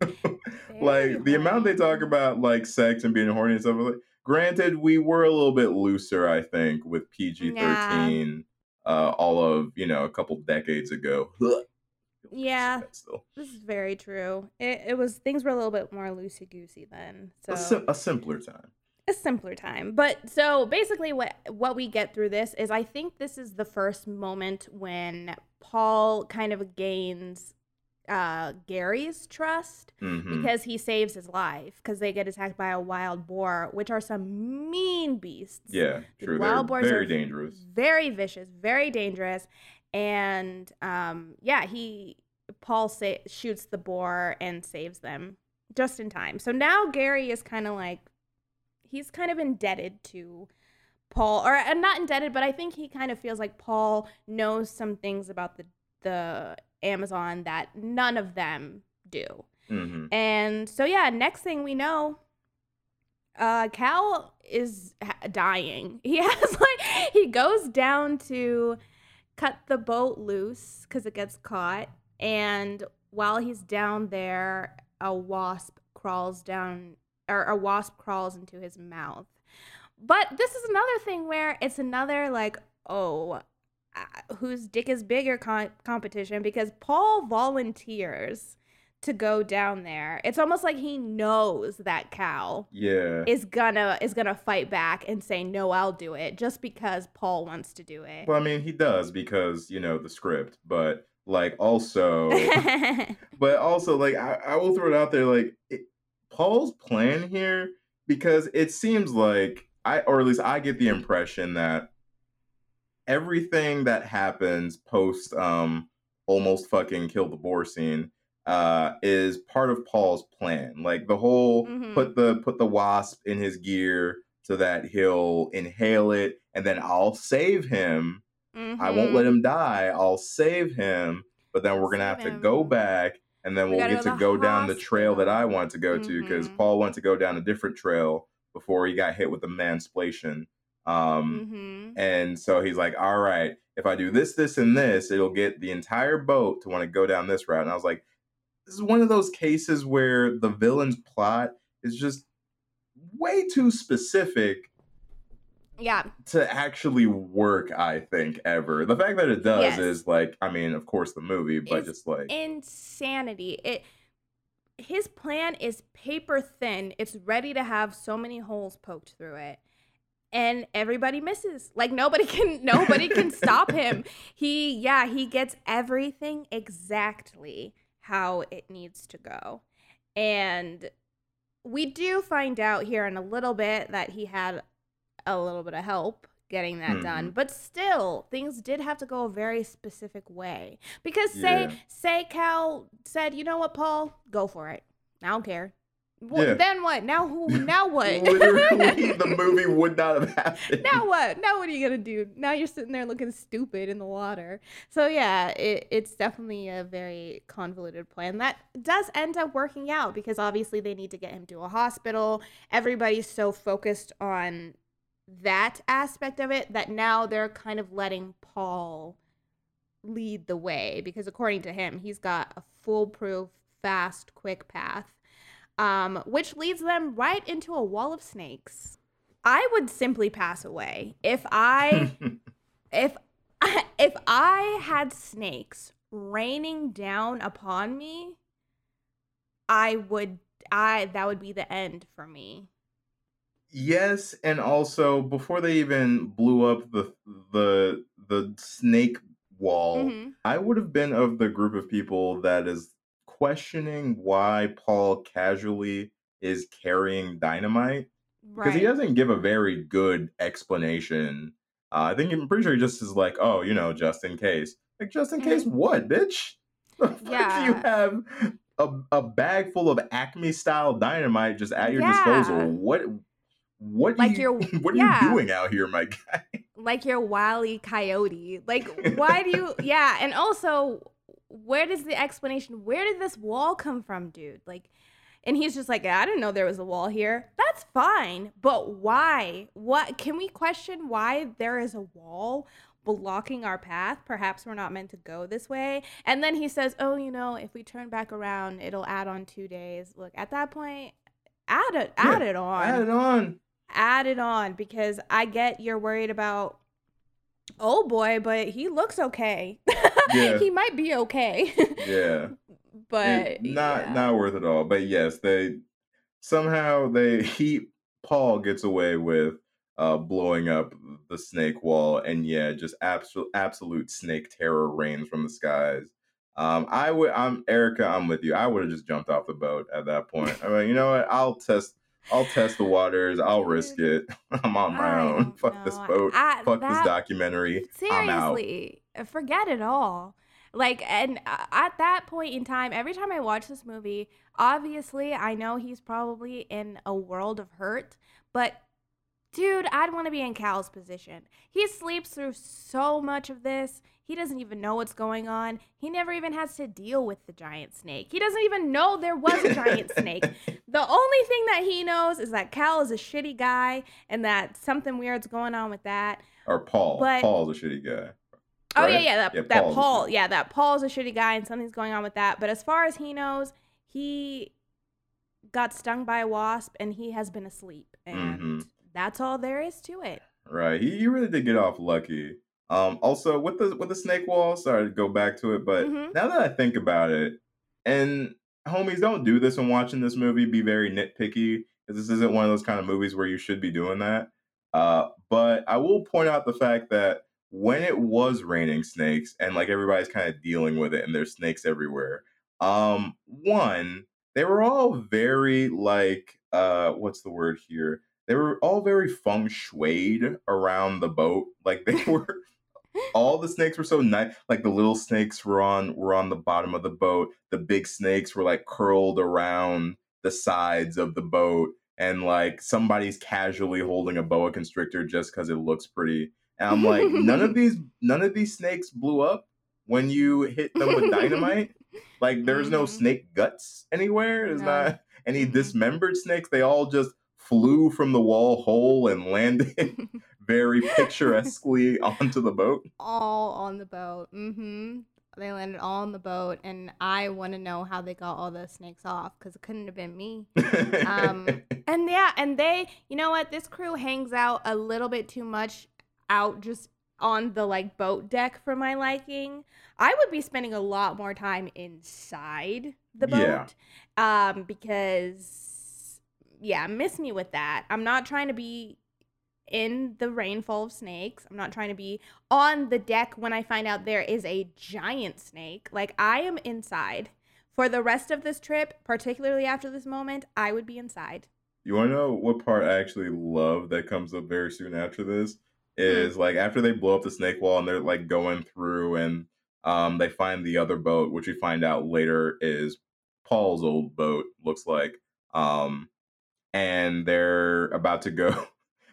Like the amount they talk about like sex and being horny and stuff. Like, granted, we were a little bit looser, I think, with PG thirteen. Uh, all of you know a couple decades ago. Yeah. This is very true. It, it was things were a little bit more loosey goosey then, so A, sim- a simpler time. A simpler time. But so basically, what what we get through this is I think this is the first moment when Paul kind of gains uh, Gary's trust Mhm. because he saves his life because they get attacked by a wild boar, which are some mean beasts. Yeah, true. wild They're boars very are dangerous. very vicious, very dangerous, and um, yeah, he Paul sa- shoots the boar and saves them just in time. So now Gary is kind of like he's kind of indebted to Paul, or uh, not indebted, but I think he kind of feels like Paul knows some things about the the Amazon that none of them do. hmm And so yeah, next thing we know, uh Cal is ha- dying. He has like he goes down to cut the boat loose cuz it gets caught and while he's down there, a wasp crawls down or a wasp crawls into his mouth. But this is another thing where it's another like, oh, uh, whose dick is bigger con- competition because Paul volunteers to go down there. It's almost like he knows that Cal Yeah. is gonna is gonna fight back and say no, I'll do it just because Paul wants to do it. Well, I mean, he does because you know the script, but like also, but also like I, I will throw it out there, like it, Paul's plan here because it seems like I, or at least I get the impression that everything that happens post um almost fucking kill the boar scene uh is part of Paul's plan. Like the whole Mhm. put the put the wasp in his gear so that he'll inhale it and then I'll save him. I won't let Mhm. him die. I'll save him, but then we're gonna have Save to go back and then We we'll gotta get to go down the trail that I hospital. want to go to because. Paul went to go down a different trail before he got hit with the mansplation. Um, Mhm. and so he's like, all right, if I do this, this, and this, it'll get the entire boat to want to go down this route. And I was like, this is one of those cases where the villain's plot is just way too specific Yeah. to actually work, I think, ever. The fact that it does Yes. is like, I mean, of course, the movie, but It's just like, insanity. It his plan is paper thin. It's ready to have so many holes poked through it. And everybody misses. Like nobody can nobody can stop him. He yeah, he gets everything exactly how it needs to go. And we do find out here in a little bit that he had a little bit of help getting that done Mhm. but still things did have to go a very specific way. Because say Yeah. say cal said you know what paul? Go for it. I don't care. Well, Yeah. then what? Now who now what? Literally, the movie would not have happened. now what? Now what are you gonna do? Now you're sitting there looking stupid in the water. So yeah it, it's definitely a very convoluted plan that does end up working out because obviously they need to get him to a hospital. Everybody's so focused on that aspect of it that now they're kind of letting paul lead the way because according to him he's got a foolproof fast quick path um, which leads them right into a wall of snakes I would simply pass away if I if if I had snakes raining down upon me. I would I that would be the end for me. Yes, and also before they even blew up the the the snake wall, Mhm. I would have been of the group of people that is questioning why Paul casually is carrying dynamite because Right. he doesn't give a very good explanation. Uh, I think I'm pretty sure he just is like, oh, you know, just in case. Like, just in Mhm. case what, bitch? Fuck you have a, a bag full of Acme style dynamite just at your Yeah. disposal? What? What? Like you, you're- what are yeah. you doing out here, my guy? like your wily coyote. Like, why do you? Yeah, and also, where does the explanation? Where did this wall come from, dude? Like, and he's just like, I didn't know there was a wall here. That's fine, but why? What can we question why there is a wall? blocking our path perhaps we're not meant to go this way and then he says oh you know if we turn back around it'll add on two days look at that point add it add Yeah, it on Add it on. Add it on because I get you're worried about oh boy, but he looks okay. Yeah. he might be okay. Yeah. but It- not yeah. not worth it all. But yes, they somehow they he Paul gets away with uh blowing up the snake wall and yeah, just absolute absolute snake terror rains from the skies. Um I would I'm Erica, I'm with you. I would have just jumped off the boat at that point. I mean, you know what? I'll test I'll test the waters. I'll risk it. I'm on my I own. Fuck this boat. I- Fuck this that- documentary. I'm out. Seriously, forget it all. Like, and uh, at that point in time, every time I watch this movie, obviously I know he's probably in a world of hurt, but Dude, I'd want to be in Cal's position. He sleeps through so much of this. He doesn't even know what's going on. He never even has to deal with the giant snake. He doesn't even know there was a giant snake. The only thing that he knows is that Cal is a shitty guy and that something weird's going on with that. Or Paul. But- Paul's a shitty guy. Oh yeah, yeah, that, Yeah, that Paul's Paul, yeah, that Paul's a shitty guy and something's going on with that. But as far as he knows, he got stung by a wasp and he has been asleep. And Mhm. that's all there is to it. Right. He, he really did get off lucky. Um, also with the with the snake wall, sorry to go back to it, but Mhm. now that I think about it, and homies, don't do this when watching this movie. Be very nitpicky because this isn't one of those kind of movies where you should be doing that. Uh, but I will point out the fact that when it was raining snakes and like everybody's kind of dealing with it and there's snakes everywhere. Um, one, they were all very like uh what's the word here? They were all very feng shuied around the boat. Like they were all the snakes were so nice. Like the little snakes were on were on the bottom of the boat. The big snakes were like curled around the sides of the boat. And like somebody's casually holding a boa constrictor just because it looks pretty. And I'm like, none of these none of these snakes blew up when you hit them with dynamite. Like there's no Mhm. snake guts anywhere. There's No. not any Mhm. dismembered snakes. They all just flew from the wall hole and landed very picturesquely onto the boat. all on the boat. Mm-hmm. They landed all on the boat, and I want to know how they got all the snakes off because it couldn't have been me. Um, and yeah, and they, you know what? This crew hangs out a little bit too much out just on the like boat deck for my liking. I would be spending a lot more time inside the Yeah. boat um because yeah, miss me with that. I'm not trying to be in the rainfall of snakes. I'm not trying to be on the deck when I find out there is a giant snake. Like I am inside. For the rest of this trip, particularly after this moment, I would be inside. you want to know what part I actually love that comes up very soon after this? Hmm. Is like after they blow up the snake wall and they're like going through and um they find the other boat, which we find out later is Paul's old boat, looks like. Um and they're about to go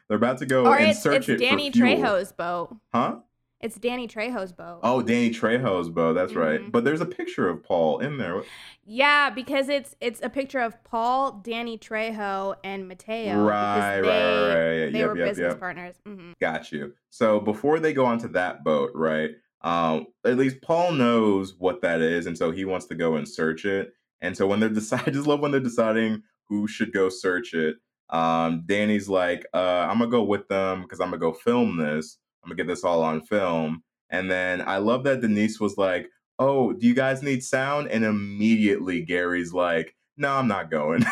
they're about to go or and it's, search it's it Danny for fuel. Trejo's boat. Huh? It's Danny Trejo's boat. Oh, Danny Trejo's boat. That's right. Mhm. But there's a picture of Paul in there. Yeah, because it's it's a picture of Paul, Danny Trejo, and Mateo. Right, because right, they, right, right. They Yep, were yep, business yep. partners. hmm Got you. So before they go onto that boat, right? Um, at least Paul knows what that is, and so he wants to go and search it. And so when they're deciding, I just love when they're deciding who should go search it. Um, Danny's like, uh, I'm gonna go with them because I'm gonna go film this. I'm gonna get this all on film. And then I love that Denise was like, "Oh, do you guys need sound?" And immediately Gary's like, "No, I'm not going."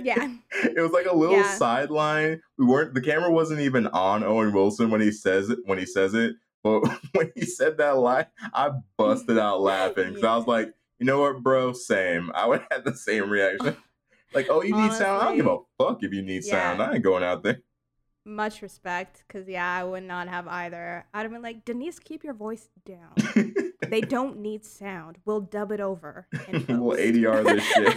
Yeah. it was like a little Yeah. sideline. We weren't the camera wasn't even on Owen Wilson when he says it when he says it. But when he said that line, I busted out laughing because I was like, you know what, bro? Same. I would have the same reaction. Like, oh, you need sound? I don't give a fuck if you need sound. I ain't going out there. Much respect, because yeah, I would not have either. I'd have been like, Denise, keep your voice down. they don't need sound. We'll dub it over. we'll. ADR this shit.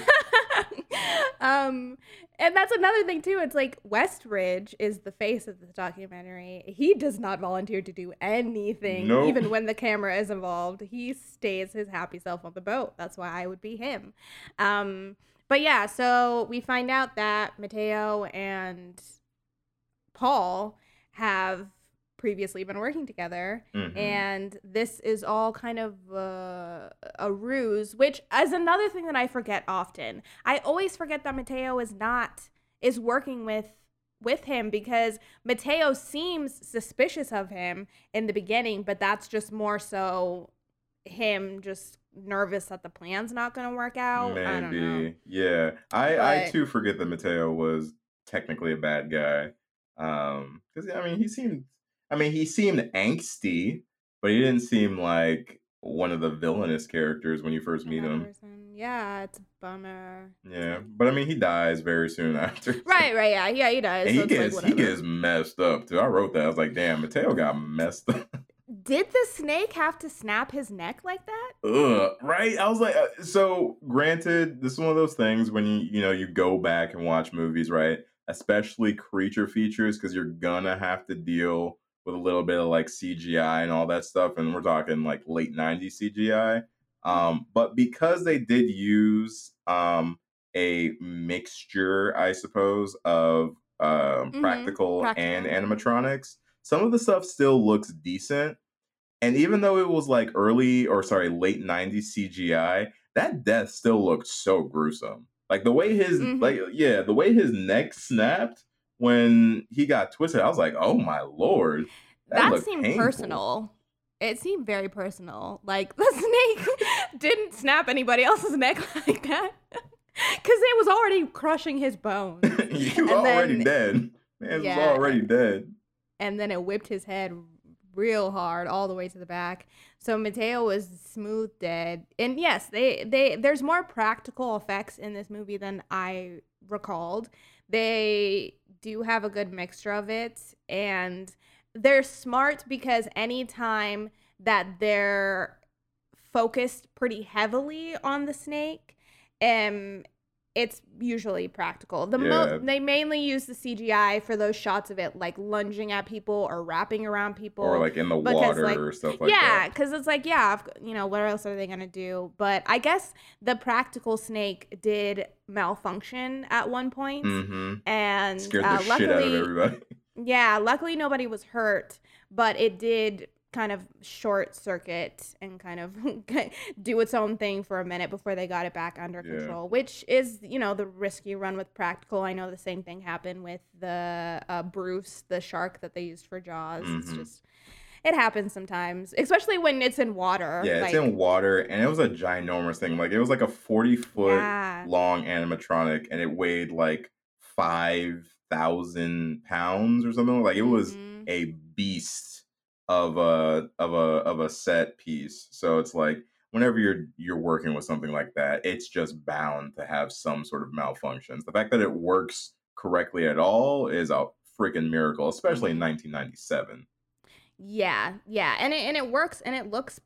um, and that's another thing too. It's like Westridge is the face of the documentary. He does not volunteer to do anything, Nope. even when the camera is involved. He stays his happy self on the boat. That's why I would be him. Um, but yeah, so we find out that Mateo and Paul have previously been working together Mhm. and this is all kind of uh, a ruse which is another thing that i forget often i always forget that mateo is not is working with with him because mateo seems suspicious of him in the beginning but that's just more so him just nervous that the plan's not going to work out i don't know Maybe. Yeah. I, I too forget that Mateo was technically a bad guy. Um, because I mean, he seemed, I mean, he seemed angsty, but he didn't seem like one of the villainous characters when you first meet him. person. yeah it's a bummer Yeah, but I mean, he dies very soon after. so- right right yeah yeah he does so he it's like, gets he gets messed up too. I wrote that. I was like, damn, Mateo got messed up. Did the snake have to snap his neck like that? Ugh, right? I was like, uh, so granted, this is one of those things when you you know you go back and watch movies, right? especially creature features, because you're gonna have to deal with a little bit of like CGI and all that stuff. And we're talking like late 90s CGI. Um, but because they did use um, a mixture, I suppose, of um, Mhm, practical, practical. and animatronics, some of the stuff still looks decent. And even though it was like early or sorry, late 90s CGI, that death still looked so gruesome. Like the way his Mhm. like yeah, the way his neck snapped when he got twisted, I was like, "Oh my lord." That, looked seemed painful. personal. It seemed very personal. Like the snake didn't snap anybody else's neck like that. Cause it was already crushing his bones. he was And already then- dead. Man Yeah. was already dead. and then it whipped his head real hard all the way to the back. So Mateo was smooth dead. And yes, they they there's more practical effects in this movie than I recalled. They do have a good mixture of it and they're smart because anytime that they're focused pretty heavily on the snake, um it's usually practical. The Yeah. mo- they mainly use the CGI for those shots of it like lunging at people or wrapping around people Or like in the because, water like- or stuff like yeah, that. because it's like, yeah, you know, what else are they gonna do? But I guess the practical snake did malfunction at one point, Mm-hmm. and Scared the uh, shit luckily, out of everybody. yeah, luckily nobody was hurt, but it did kind of short circuit and kind of do its own thing for a minute before they got it back under Yeah. control, which is, you know, the risk you run with practical. I know the same thing happened with the uh, Bruce, the shark that they used for Jaws. It's Mhm. just, it happens sometimes, especially when it's in water. Yeah, it's in water, and it was a ginormous thing. Like it was like a forty foot Yeah. long animatronic, and it weighed like five thousand pounds or something. Like it was Mhm. a beast of a of a of a set piece. So it's like whenever you're you're working with something like that, it's just bound to have some sort of malfunctions. The fact that it works correctly at all is a freaking miracle, especially in Mhm. 1997. Yeah, yeah, and it and it works and it looks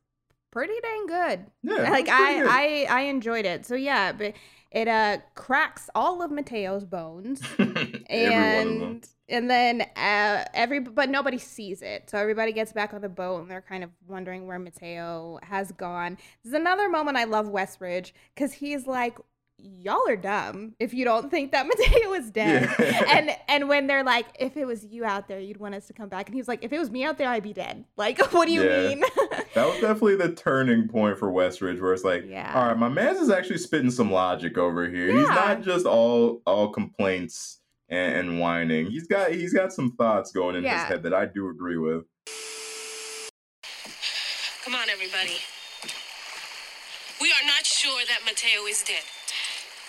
pretty dang good. Yeah, like pretty good. I, I I enjoyed it. So yeah, but it uh cracks all of Mateo's bones Every one of them. and and then uh every but nobody sees it. So everybody gets back on the boat and they're kind of wondering where Mateo has gone. There's another moment I love Westridge cuz he's like y'all are dumb if you don't think that Mateo is dead. Yeah. And and when they're like if it was you out there you'd want us to come back and he was like if it was me out there I'd be dead. Like what do you Yeah. mean? That was definitely the turning point for Westridge, where it's like, Yeah. all right, my man's is actually spitting some logic over here. He's not just all all complaints and, and whining. He's got he's got some thoughts going in his head that I do agree with. Come on, everybody. We are not sure that Mateo is dead.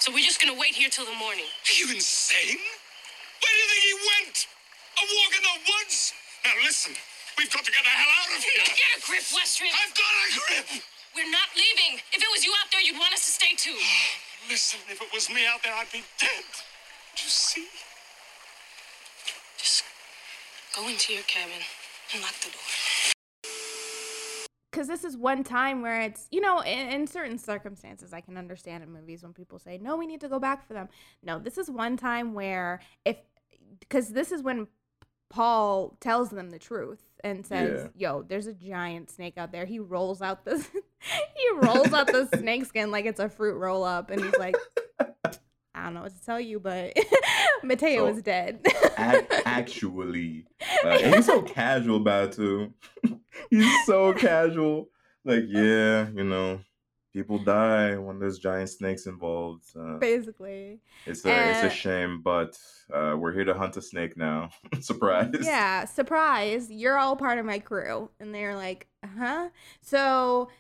So we're just gonna wait here till the morning. Are you insane? Where do you think he went? A walk in the woods? Now listen, we've got to get the hell out of here. Get a grip, Westridge. I've got a grip. We're not leaving. If it was you out there, you'd want us to stay too. Listen, if it was me out there, I'd be dead. Don't you see? Just go into your cabin and lock the door. because this is one time where it's you know in, in certain circumstances i can understand in movies when people say no we need to go back for them. No this is one time where if because this is when paul tells them the truth and says yo there's a giant snake out there. He rolls out the he rolls out the snake skin like it's a fruit roll up and he's like i don't know what to tell you but mateo So- is dead Ac- actually, uh, and he's so casual about it too. he's so casual. Like, yeah, you know, people die when there's giant snakes involved. Uh, basically it's a it's Uh, a shame, but uh, we're here to hunt a snake now. Surprise! Yeah, surprise, you're all part of my crew. And they're like, huh? So,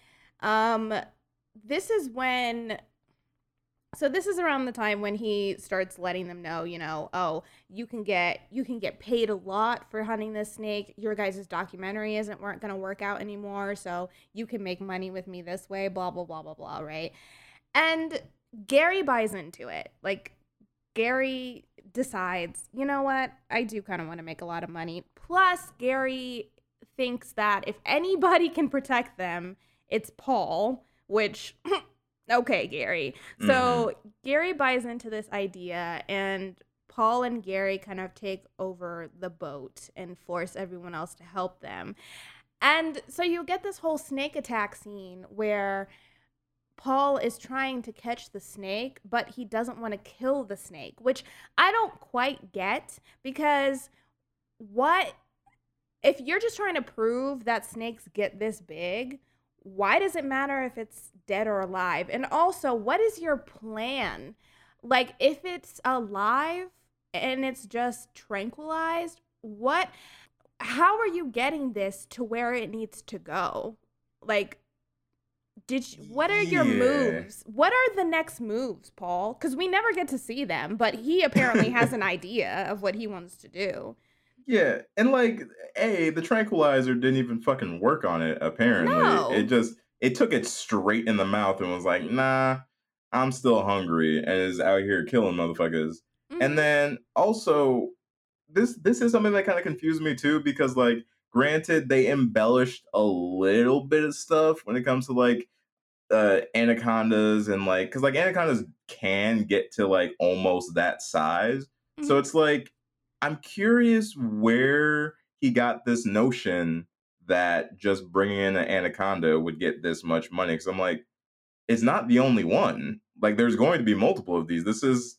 um, this is when. So this is around the time when he starts letting them know, you know, oh, you can get you can get paid a lot for hunting this snake. Your guys' documentary isn't weren't gonna work out anymore, so you can make money with me this way, blah blah blah blah blah, right? And Gary buys into it. Like Gary decides, you know what? I do kind of want to make a lot of money. Plus, Gary thinks that if anybody can protect them, it's Paul, which, okay, Gary. Mm-hmm. So Gary buys into this idea, and Paul and Gary kind of take over the boat and force everyone else to help them. And so you get this whole snake attack scene where Paul is trying to catch the snake, but he doesn't want to kill the snake, which I don't quite get because what if you're just trying to prove that snakes get this big? Why does it matter if it's dead or alive? And also, what is your plan? Like, if it's alive and it's just tranquilized, what, how are you getting this to where it needs to go? Like, did you, what are your Yeah. moves? What are the next moves, Paul? Because we never get to see them, but he apparently has an idea of what he wants to do. Yeah, and like, a the tranquilizer didn't even fucking work on it. Apparently, No. it just it took it straight in the mouth and was like, "Nah, I'm still hungry," and is out here killing motherfuckers. Mhm. And then also, this this is something that kind of confused me too because like, granted, they embellished a little bit of stuff when it comes to like uh anacondas and like because like anacondas can get to like almost that size so Mhm. it's like i'm curious where he got this notion that just bringing in an anaconda would get this much money because i'm like it's not the only one. Like there's going to be multiple of these. This is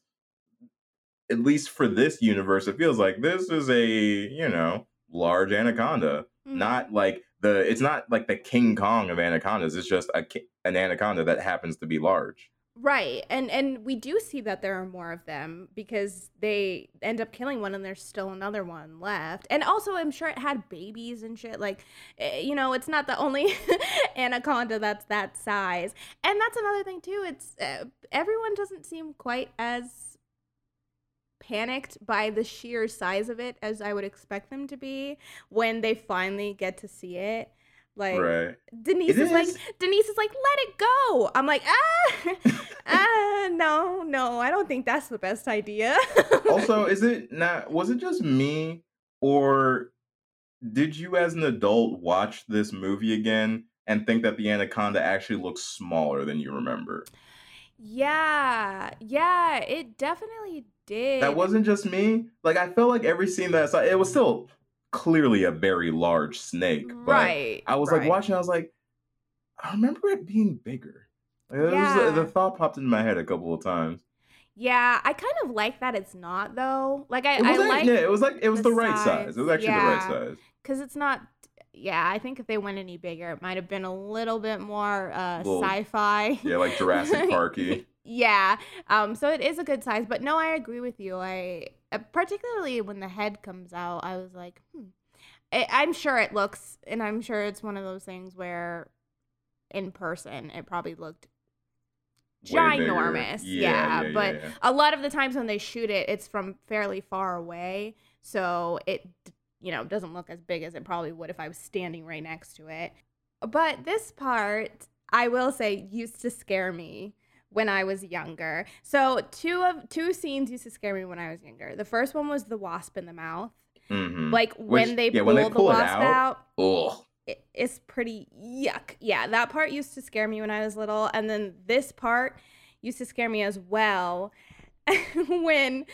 at least for this universe it feels like this is a you know large anaconda. Mhm. not like the it's not like the king kong of anacondas. It's just a an anaconda that happens to be large Right. And and we do see that there are more of them because they end up killing one and there's still another one left. And also I'm sure it had babies and shit like eh, you know, it's not the only anaconda that's that size. And that's another thing too. It's uh, everyone doesn't seem quite as panicked by the sheer size of it as I would expect them to be when they finally get to see it. Like right Denise is like Denise is like let it go. I'm like ah ah no no I don't think that's the best idea. also is it not was it just me or did you as an adult watch this movie again and think that the anaconda actually looks smaller than you remember yeah yeah it definitely did. that wasn't just me like i felt like every scene that i saw it was still clearly a very large snake but right. i was right. like watching i was like i remember it being bigger like, was- Yeah. the thought popped into my head a couple of times Yeah, I kind of like that it's not though. Like I, I was like yeah, it was like it was the the, right size. size. It was actually the right size. because it's not. Yeah, I think if they went any bigger, it might have been a little bit more uh, Little- sci-fi. Yeah, like Jurassic Parky. yeah um so it is a good size but no i agree with you i uh, particularly when the head comes out i was like hmm. I, i'm sure it looks and i'm sure it's one of those things where in person it probably looked ginormous Yeah, yeah, yeah, but yeah. a lot of the times when they shoot it it's from fairly far away so it you know doesn't look as big as it probably would if i was standing right next to it but this part i will say used to scare me when i was younger so two of two scenes used to scare me when i was younger the first one was the wasp in the mouth Mhm. like when Which- they yeah, pull when they the pull it wasp out, out Ugh. it, it's pretty yuck. Yeah, that part used to scare me when I was little, and then this part used to scare me as well when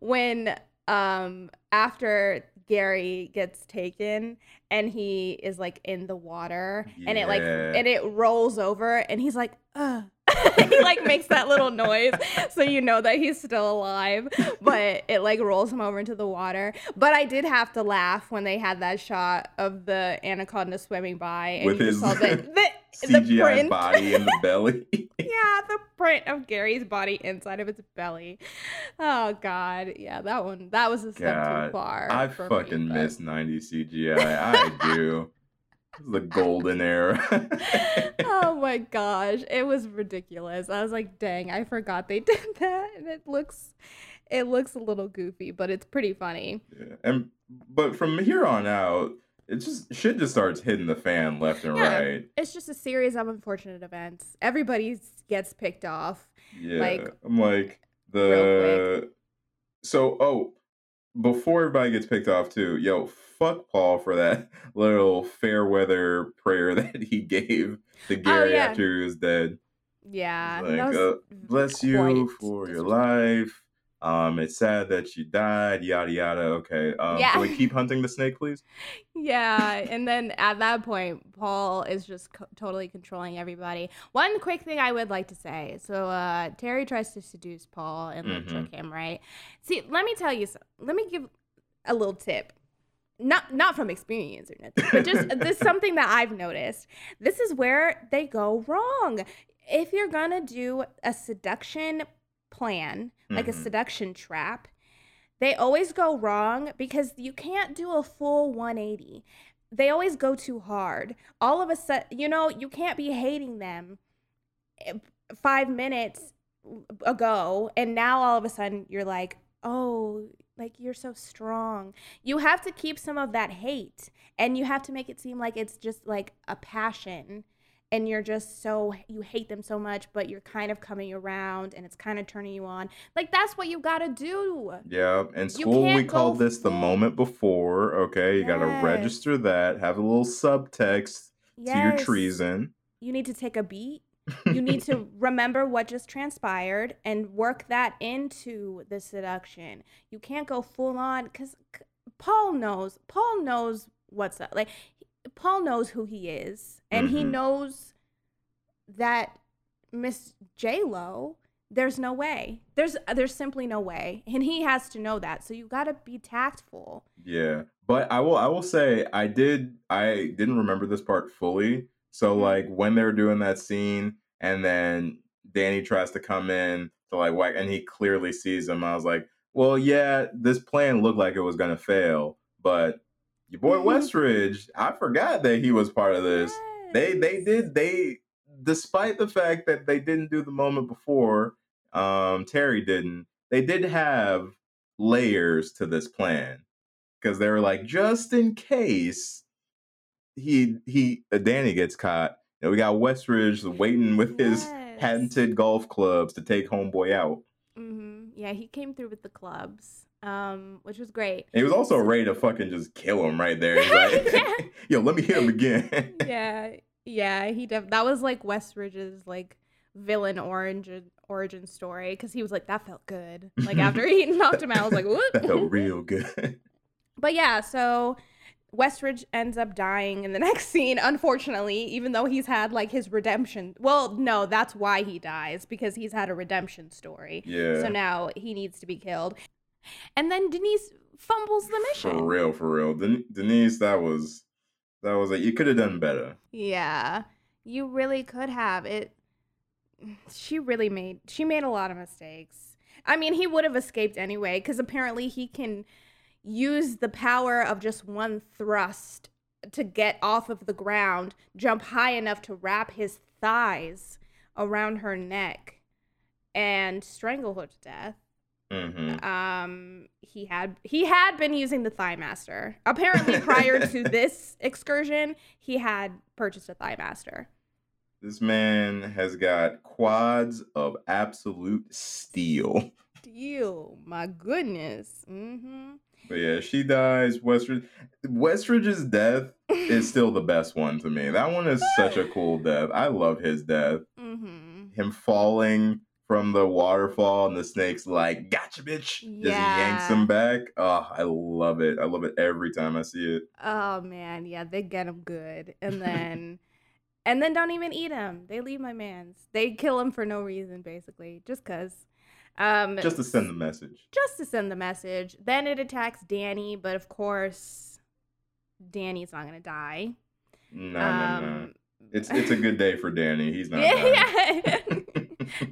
when um after Gary gets taken and he is like in the water and it like and it rolls over and he's like Ugh. he like makes that little noise so you know that he's still alive but it like rolls him over into the water but i did have to laugh when they had that shot of the anaconda swimming by and With you just his saw the, the, the CGI print body in the belly. yeah the print of gary's body inside of its belly oh god yeah that one that was a step God, too far I me, fucking but- miss 90s CGI. I do. The golden era. oh my gosh it was ridiculous i was like dang i forgot they did that and it looks it looks a little goofy but it's pretty funny Yeah, And but from here on out, it just shit just starts hitting the fan left and Yeah. right. it's just a series of unfortunate events everybody gets picked off Yeah. Like, I'm like the so oh before everybody gets picked off too, yo, fuck Paul for that little fair weather prayer that he gave to Gary Oh, yeah. after he was dead. yeah Like, was uh, bless you for your life. Um, it's sad that she died. Yada yada. Okay. Um, Yeah. Can we keep hunting the snake, please? Yeah, and then at that point, Paul is just co- totally controlling everybody. One quick thing I would like to say: so uh, Terry tries to seduce Paul and Mhm. trick him, right? See, let me tell you. some- Let me give a little tip. Not not from experience or nothing, but just this is something that I've noticed. This is where they go wrong. If you're gonna do a seduction plan, like a Mhm. seduction trap, they always go wrong because you can't do a full 180. They always go too hard. All of a sudden, you know, you can't be hating them eh, five minutes ago, and now all of a sudden you're like, oh, like you're so strong. You have to keep some of that hate, and you have to make it seem like it's just like a passion. And you're just so, you hate them so much, but you're kind of coming around and it's kind of turning you on. Like, that's what you gotta do. Yeah. In school, we called this the moment before. Okay. You got to register that. Have a little subtext to your treason. You need to take a beat. You need to remember what just transpired and work that into the seduction. You can't go full on because Paul knows. Paul knows what's up. Like Paul knows who he is, and he Mhm. knows that Miss J Lo. There's no way. There's there's simply no way, and he has to know that. So you got to be tactful. Yeah, but I will I will say I did I didn't remember this part fully. So Mhm. like when they're doing that scene and then Danny tries to come in to like whack and he clearly sees him. I was like, well, yeah, this plan looked like it was gonna fail, but your boy Mhm. Westridge, I forgot that he was part of this. They they did they despite the fact that they didn't do the moment before, um, Terry didn't, they did have layers to this plan. Because they were like, just in case he he uh, Danny gets caught, you know, we got Westridge waiting with his patented golf clubs to take homeboy out. hmm Yeah, he came through with the clubs, um, which was great. And he was also ready to fucking just kill him right there. Like, Yeah. yo, let me hit him again. yeah, yeah, he def- that was like Westridge's like villain origin origin story because he was like that felt good. Like after he knocked him out, I was like, that felt real good. but yeah, so Westridge ends up dying in the next scene, unfortunately, even though he's had like his redemption. Well, no, that's why he dies because he's had a redemption story. yeah. So now he needs to be killed. And then Denise fumbles the mission. For real, for real. Den- Denise, that was that was it. You could have done better. Yeah. You really could have. It she really made she made a lot of mistakes. I mean, he would have escaped anyway cuz apparently he can use the power of just one thrust to get off of the ground, jump high enough to wrap his thighs around her neck and strangle her to death. Hmm um he had he had been using the thigh master apparently prior to this excursion he had purchased a thigh master This man has got quads of absolute steel. Steel, my goodness mm-hmm But yeah, she dies. Westridge, Westridge's death is still the best one to me. That one is such a cool death. I love his death. mm-hmm Him falling from the waterfall and the snake's like, "Gotcha, bitch!" Just yanks him back. Oh, I love it. I love it every time I see it. oh man yeah they get him good and then and then don't even eat him they leave my man's they kill him for no reason basically just because um Just to send the message. just to send the message. Then it attacks Danny, but of course, Danny's not gonna die. No, no, no. Um, It's it's a good day for Danny. He's not. yeah.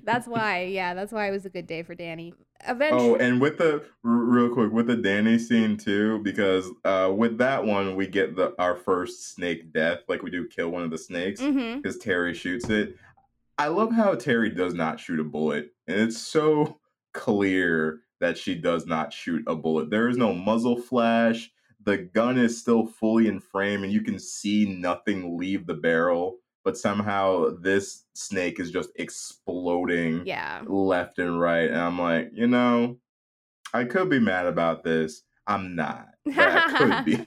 That's why. Yeah, that's why it was a good day for Danny. Eventually, Oh, and with the real quick with the Danny scene too, because uh, with that one we get the our first snake death, like we do kill one of the snakes because Terry shoots it. I love how Terry does not shoot a bullet, and it's so clear that she does not shoot a bullet. There is no muzzle flash. The gun is still fully in frame, and you can see nothing leave the barrel. But somehow this snake is just exploding yeah, left and right. And I'm like, you know, I could be mad about this. I'm not. I could be.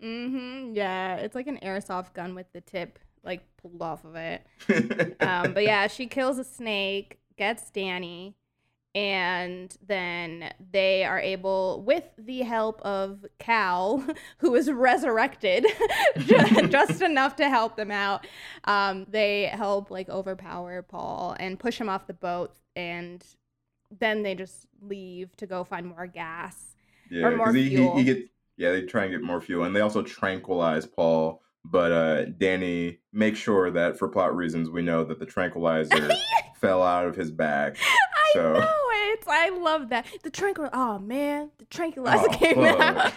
hmm yeah. It's like an airsoft gun with the tip like pulled off of it. Um, but yeah, she kills a snake, gets Danny, and then they are able, with the help of Cal, who is resurrected ju- just enough to help them out, um, they help like overpower Paul and push him off the boat, and then they just leave to go find more gas. Yeah, more he, he, fuel. he gets yeah, they try and get more fuel, and they also tranquilize Paul. But uh, Danny makes sure that for plot reasons, we know that the tranquilizer fell out of his bag. I So- know it. I love that. The tranquil. Oh man, the tranquilizer Oh, came fuck. out.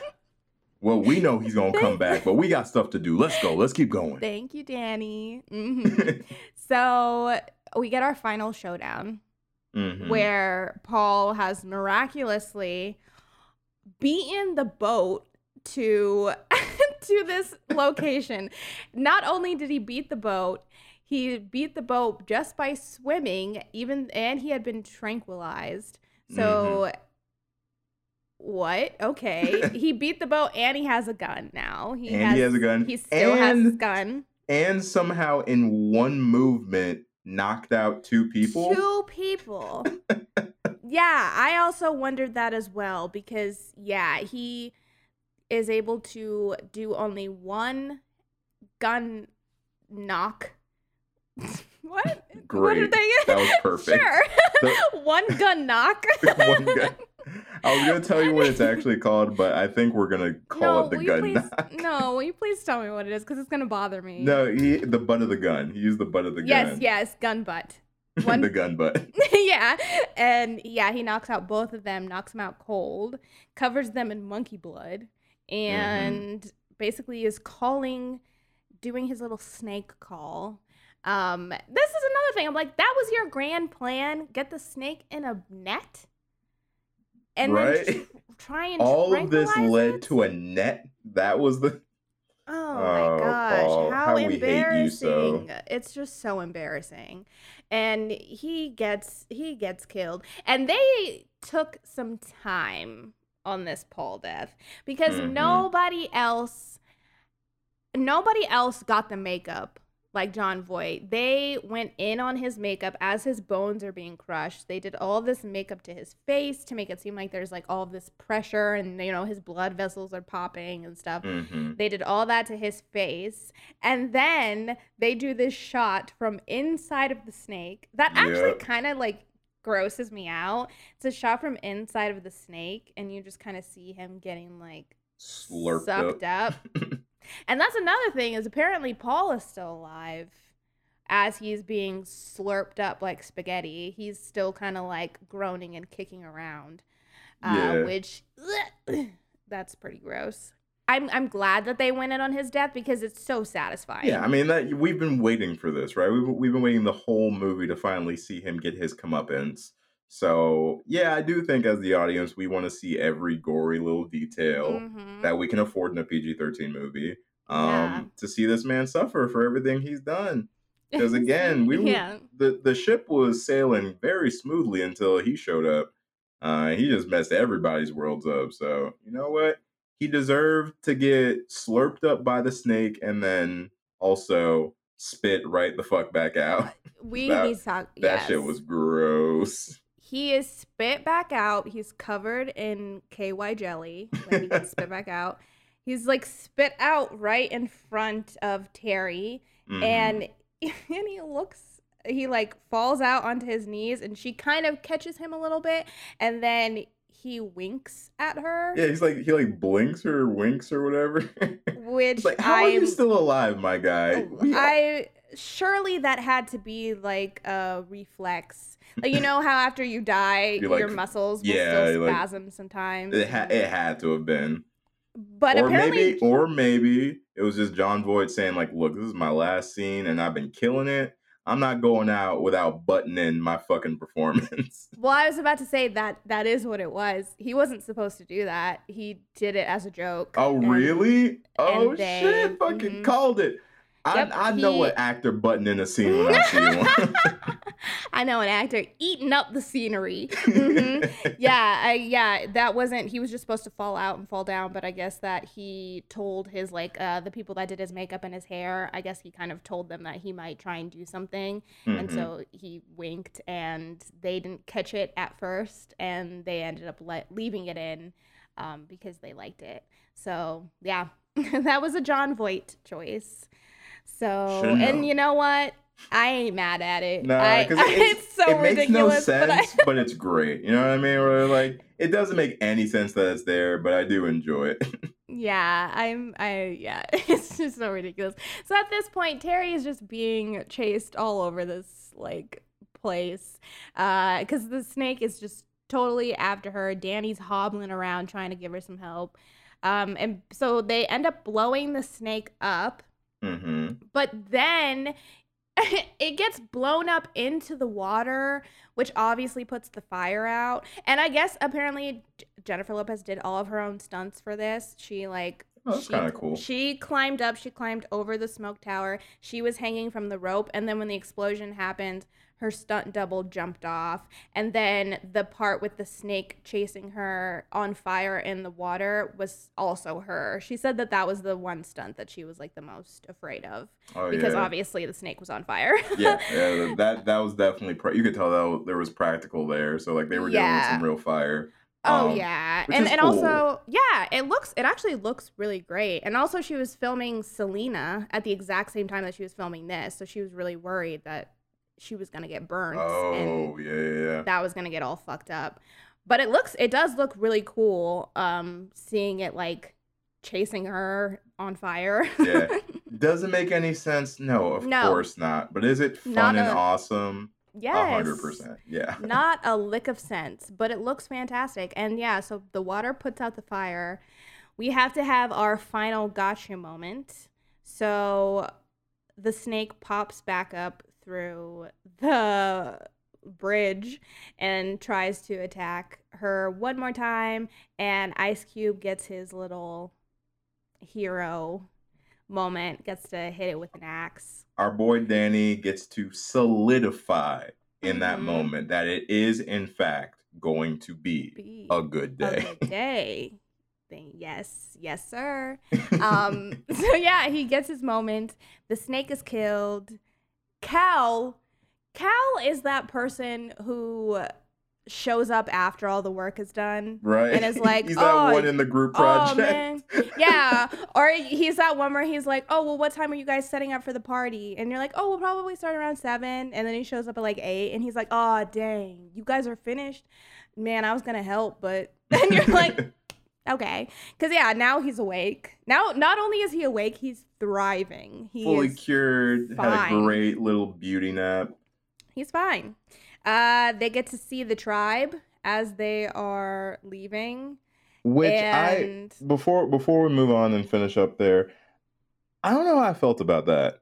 Well, we know he's gonna come back, but we got stuff to do. Let's go. Let's keep going. Thank you, Danny. Mhm. so we get our final showdown Mhm. where Paul has miraculously beaten the boat to to this location. Not only did he beat the boat, he beat the boat just by swimming, even and he had been tranquilized. So mm-hmm. what? Okay. he beat the boat and he has a gun now. He And he has a gun. He still has his gun. and somehow in one movement knocked out two people. Two people. yeah, I also wondered that as well because yeah, he is able to do only one gun knock. what? What are Great. they? That was perfect. Sure. The- one gun knock. One gun. I was gonna tell you what it's actually called, but I think we're gonna call no, it the gun please, knock. No, will you please tell me what it is? Because it's gonna bother me. No, he the butt of the gun. He used the butt of the Yes, gun. yes, yes, gun butt. One the gun butt. yeah. And yeah, he knocks out both of them, knocks them out cold, covers them in monkey blood, mm-hmm. and basically is calling, doing his little snake call. Um, this is another thing. I'm like, that was your grand plan. Get the snake in a net, and Right. then tr- try and All of this led it? to a net. That was the Oh, Oh, my gosh, Paul, how, how we hate you embarrassing. so. It's just so embarrassing. And he gets he gets killed. And they took some time on this Paul death because Mhm. nobody else nobody else got the makeup like Jon Voight. They went in on his makeup as his bones are being crushed. They did all this makeup to his face to make it seem like there's like all this pressure and you know his blood vessels are popping and stuff. Mhm. They did all that to his face. And then they do this shot from inside of the snake that actually Yep. kind of like grosses me out. It's a shot from inside of the snake, and you just kind of see him getting like slurped sucked up. up. and that's another thing is apparently Paul is still alive as he's being slurped up like spaghetti. He's still kind of like groaning and kicking around, uh, Yeah. which that's pretty gross. I'm I'm glad that they went in on his death because it's so satisfying. Yeah, I mean that we've been waiting for this, right? We've we've been waiting the whole movie to finally see him get his comeuppance. So yeah, I do think as the audience, we want to see every gory little detail Mhm. that we can afford in a PG thirteen movie. Um, Yeah. to see this man suffer for everything he's done. Because again, we yeah. the the ship was sailing very smoothly until he showed up. Uh, he just messed everybody's worlds up. So you know what? He deserved to get slurped up by the snake and then also spit right the fuck back out. we that- need to talk. That shit was gross. He is spit back out. He's covered in KY jelly when he gets spit back out. He's like spit out right in front of Terry, Mhm. and and he looks. He like falls out onto his knees, and she kind of catches him a little bit, and then he winks at her, yeah, he's like he like blinks or winks or whatever. which like, how are you still alive, my guy? We- I surely that had to be like a reflex. You know how after you die, like- your muscles will yeah, still you're like- spasm sometimes. it, ha- it had to have been. but or apparently, maybe or maybe it was just Jon Voight saying like, "Look, this is my last scene, and I've been killing it. I'm not going out without buttoning my fucking performance." well, I was about to say that that is what it was. He wasn't supposed to do that. He did it as a joke. oh, and- really? Oh they- shit! Fucking mhm. called it. I Yep, I know he- what actor button in a scene when I see one. I know an actor eating up the scenery. hmm Yeah, I, yeah, that wasn't. He was just supposed to fall out and fall down, but I guess that he told his like uh, the people that did his makeup and his hair. I guess he kind of told them that he might try and do something, and Mhm. so he winked, and they didn't catch it at first, and they ended up le- leaving it in um, because they liked it. So yeah, that was a Jon Voight choice. So and you know what? I ain't mad at it. Nah, because it, it's- it's so it makes ridiculous. no but I- sense, but, it's great. You know what I mean? Where like it doesn't make any sense that it's there, but I do enjoy it. yeah, I'm. I yeah, it's just so ridiculous. So at this point, Terry is just being chased all over this like place, because the snake is just totally after her. Danny's hobbling around trying to give her some help, um, and so they end up blowing the snake up. hmm but then it gets blown up into the water which obviously puts the fire out. And i guess apparently jennifer lopez did all of her own stunts for this. She like Oh, that's kinda cool. she climbed up she climbed over the smoke tower. She was hanging from the rope and then when the explosion happened her stunt double jumped off and then the part with the snake chasing her on fire in the water was also her she said that that was the one stunt that she was like the most afraid of Oh because yeah. obviously the snake was on fire yeah, yeah, that that was definitely pra- you could tell that was- there was practical there. So like they were dealing with Yeah. some real fire. Oh Um, yeah, and and cool. also yeah, it looks it actually looks really great. And also she was filming Selena at the exact same time that she was filming this, so she was really worried that she was gonna get burnt Oh and yeah, yeah, yeah. that was gonna get all fucked up. But it looks it does look really cool. Um, seeing it like chasing her on fire. Yeah. Doesn't make any sense. No, of No. course not. But is it fun Not and a- awesome? Yes. hundred percent. Yeah. not a lick of sense, but it looks fantastic. And yeah, so the water puts out the fire. We have to have our final gotcha moment. So the snake pops back up through the bridge and tries to attack her one more time. And Ice Cube gets his little hero moment, gets to hit it with an axe. Our boy Danny gets to solidify in that Mhm. moment that it is in fact going to be Be a good a day. good day. Then yes, yes, sir. Um, so yeah, he gets his moment. The snake is killed. Cal, Cal is that person who shows up after all the work is done. right? and it's like, he's oh, that one in the group oh, project. Oh yeah. Or he's that one where he's like, "Oh well, what time are you guys setting up for the party?" And you're like, "Oh, we'll probably start around seven. And then he shows up at like eight, and he's like, "Oh dang, you guys are finished." Man, I was gonna help, but and you're like, okay, because yeah, now he's awake. Now, not only is he awake, he's thriving. He Fully cured, had a great little beauty nap. He's fine. Uh, they get to see the tribe as they are leaving. Which and I before before we move on and finish up there, I don't know how I felt about that.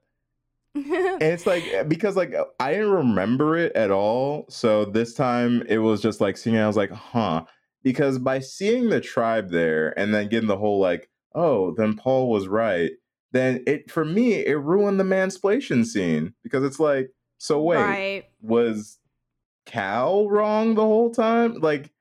And it's like eh, because like I didn't remember it at all. So this time it was just like seeing it, I was like, huh. Because by seeing the tribe there and then getting the whole like, oh, then Paul was right, then it for me, it ruined the mansplation scene. Because it's like, so wait, right. was Cal wrong the whole time? Like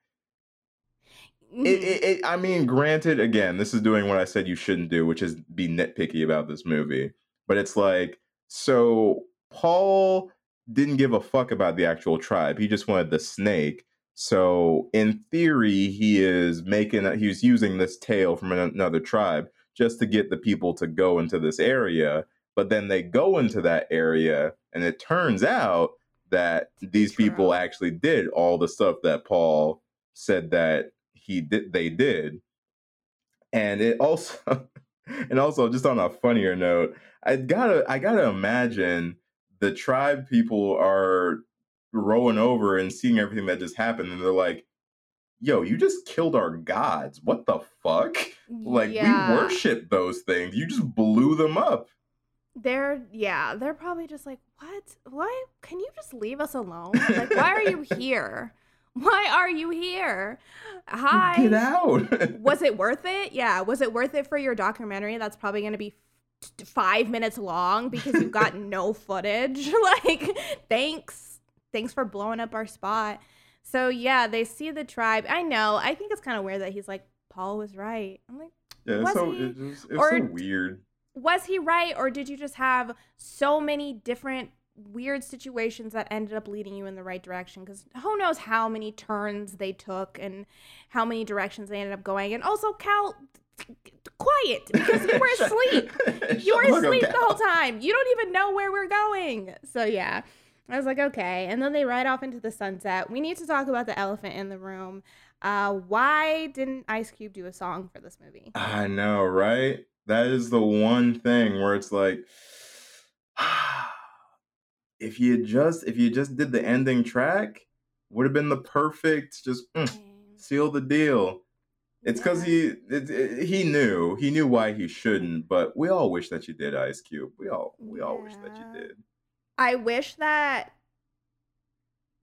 it, Mhm. it, it, I mean, granted, again, this is doing what I said you shouldn't do, which is be nitpicky about this movie. But it's like, so Paul didn't give a fuck about the actual tribe. He just wanted the snake. So in theory, he is making, he was using this tale from another tribe just to get the people to go into this area. But then they go into that area, and it turns out that these people actually did all the stuff that Paul said that he did they did and it also and also just on a funnier note i gotta i gotta imagine the tribe people are rowing over and seeing everything that just happened and they're like yo you just killed our gods what the fuck like Yeah. we worship those things you just blew them up They're yeah, they're probably just like, what? Why can you just leave us alone? Like, why are you here? Why are you here? Hi. get out Was it worth it? Yeah. Was it worth it for your documentary? That's probably going to be f- five minutes long because you've got no footage. like, thanks. Thanks for blowing up our spot. So yeah, they see the tribe. I know. I think it's kind of weird that he's like, Paul was right. I'm like, Yeah, Was so he? it just, it's Or so weird. was he right or did you just have so many different weird situations that ended up leading you in the right direction because who knows how many turns they took and how many directions they ended up going and also cal quiet because you were asleep you were the fuck up, asleep the whole time you don't even know where we're going so yeah i was like okay and then they ride off into the sunset we need to talk about the elephant in the room uh why didn't ice cube do a song for this movie I know, right? That is the one thing where it's like if you just if you just did the ending track, would have been the perfect just mm, seal the deal. It's because Yeah. he it, it- he knew he knew why he shouldn't, but we all wish that you did, Ice Cube. We all we all wish that you did. I wish that.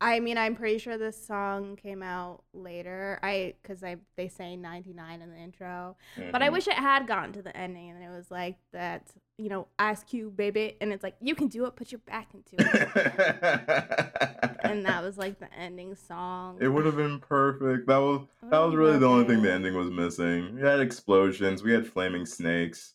I mean, I'm pretty sure this song came out later. I because I they say 99 in the intro, but I Mhm. wish it had gotten to the ending and it was like that. You know, Ice Cube, baby, and it's like you can do it. Put your back into it, and that was like the ending song. It would have been perfect. That was that was really the only thing the ending was missing. We had explosions, we had flaming snakes.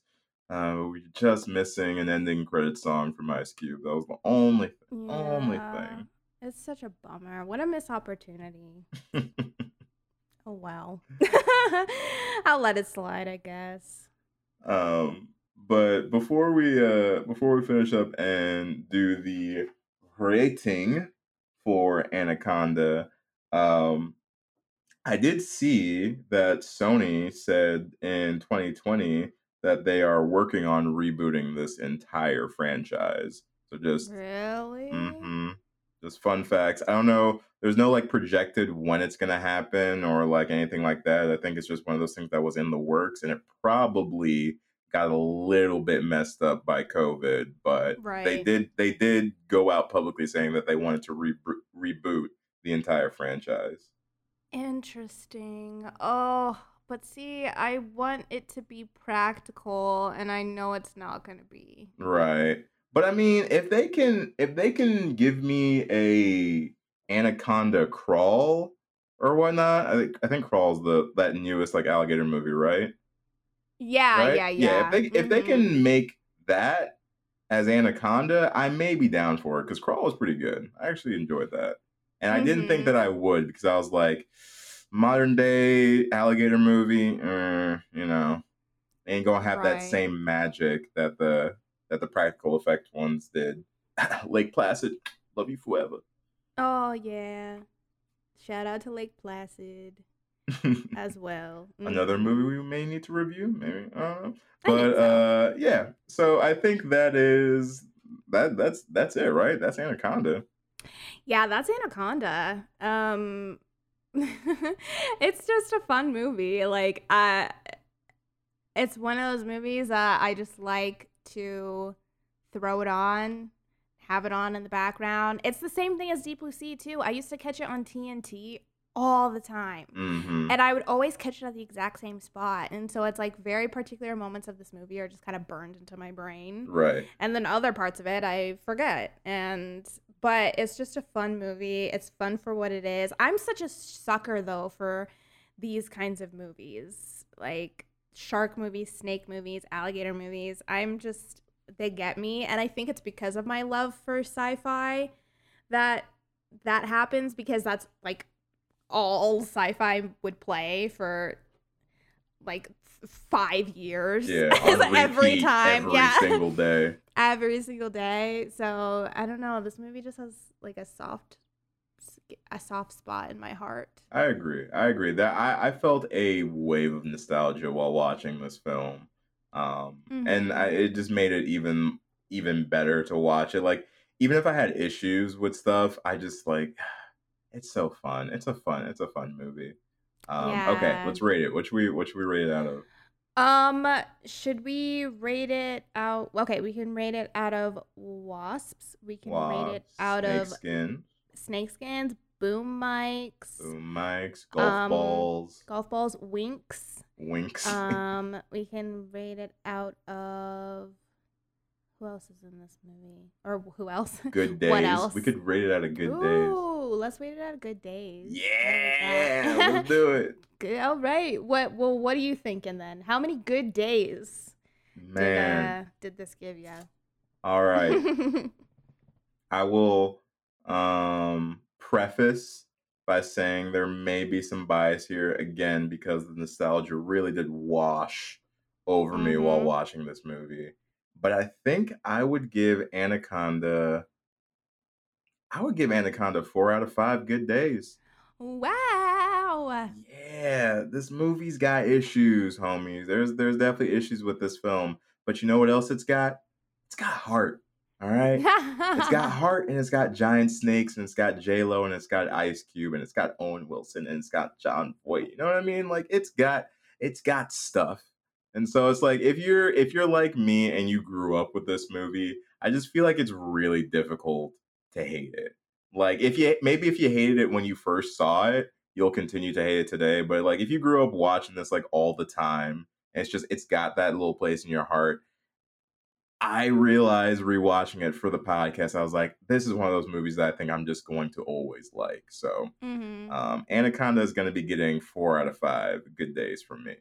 Uh, we were just missing an ending credit song from Ice Cube. That was the only only Yeah. It's such a bummer. What a missed opportunity. Oh well. I'll let it slide, I guess. um, but before we uh before we finish up and do the rating for Anaconda, um, I did see that Sony said in 2020 that they are working on rebooting this entire franchise. So just Really? hmm Just fun facts. I don't know. There's no like projected when it's gonna happen or like anything like that. I think it's just one of those things that was in the works, and it probably got a little bit messed up by COVID. But they did they did go out publicly saying that they wanted to re- reboot the entire franchise. Interesting. Oh, but see, I want it to be practical, and I know it's not going to be. Right. But I mean, if they can if they can give me a Anaconda crawl or whatnot, I think I think crawl's the that newest like alligator movie, right? Yeah, right? yeah, yeah. if they if they can make that as Anaconda, I may be down for it because Crawl was pretty good. I actually enjoyed that. And I didn't think Mhm. that I would because I was like, modern day alligator movie, uh, you know, ain't gonna have that same magic that the that the practical effect ones did. Lake Placid, love you forever. Oh, yeah. Shout out to Lake Placid as well. Another Mhm. movie we may need to review, maybe. I don't know. But so. uh yeah. So I think that is that that's that's it, right? That's Anaconda. Yeah, that's Anaconda. Um it's just a fun movie. Like uh it's one of those movies that I just like to throw it on, have it on in the background. It's the same thing as Deep Blue Sea too. I used to catch it on TNT all the time. hmm And I would always catch it at the exact same spot. And so it's like very particular moments of this movie are just kind of burned into my brain Right. and then other parts of it I forget. And but it's just a fun movie. It's fun for what it is. I'm such a sucker though for these kinds of movies, like shark movies, snake movies, alligator movies. I'm just they get me, and I think it's because of my love for sci-fi that that happens because that's like all sci-fi would play for like five years Yeah. Every time every yeah single day. Every single day. So I don't know. This movie just has like a soft, a soft spot in my heart. I agree. I agree. That I, I felt a wave of nostalgia while watching this film. Um and Mhm. I, it just made it even even better to watch it. Like even if I had issues with stuff, I just like it's so fun. It's a fun it's a fun movie. Um okay, let's rate it. What should we what should we rate it out of? Um, should we rate it out? Okay, we can rate it out of wasps. We can rate it out snake of skin, snakeskins, boom mics, boom mics, golf um, balls, golf balls, winks. winks. Um, we can rate it out of Who else is in this movie? Or who else? Good days. What else? We could rate it at a good days. Ooh, let's rate it out at good days. Like Yeah, that. let's do it. Good. All right. What? Well, what are you thinking then? How many good days Man. did uh, did this give you? All right. I will um preface by saying there may be some bias here again because the nostalgia really did wash over me while Mhm. watching this movie. But I think I would give Anaconda I would give Anaconda 4 out of 5 good days. wow. Yeah, this movie's got issues, homies. There's there's definitely issues with this film, but you know what else it's got? It's got heart. All right? it's got heart and it's got giant snakes and it's got J Lo and it's got Ice Cube and it's got Owen Wilson and it's got Jon Voight. You know what I mean? Like it's got it's got stuff. And so it's like if you're if you're like me and you grew up with this movie, I just feel like it's really difficult to hate it. Like if you maybe if you hated it when you first saw it, you'll continue to hate it today. But like if you grew up watching this like all the time, it's just it's got that little place in your heart. I realized rewatching it for the podcast, I was like, this is one of those movies that I think I'm just going to always like. So hmm um Anaconda is gonna be getting four out of five good days from me.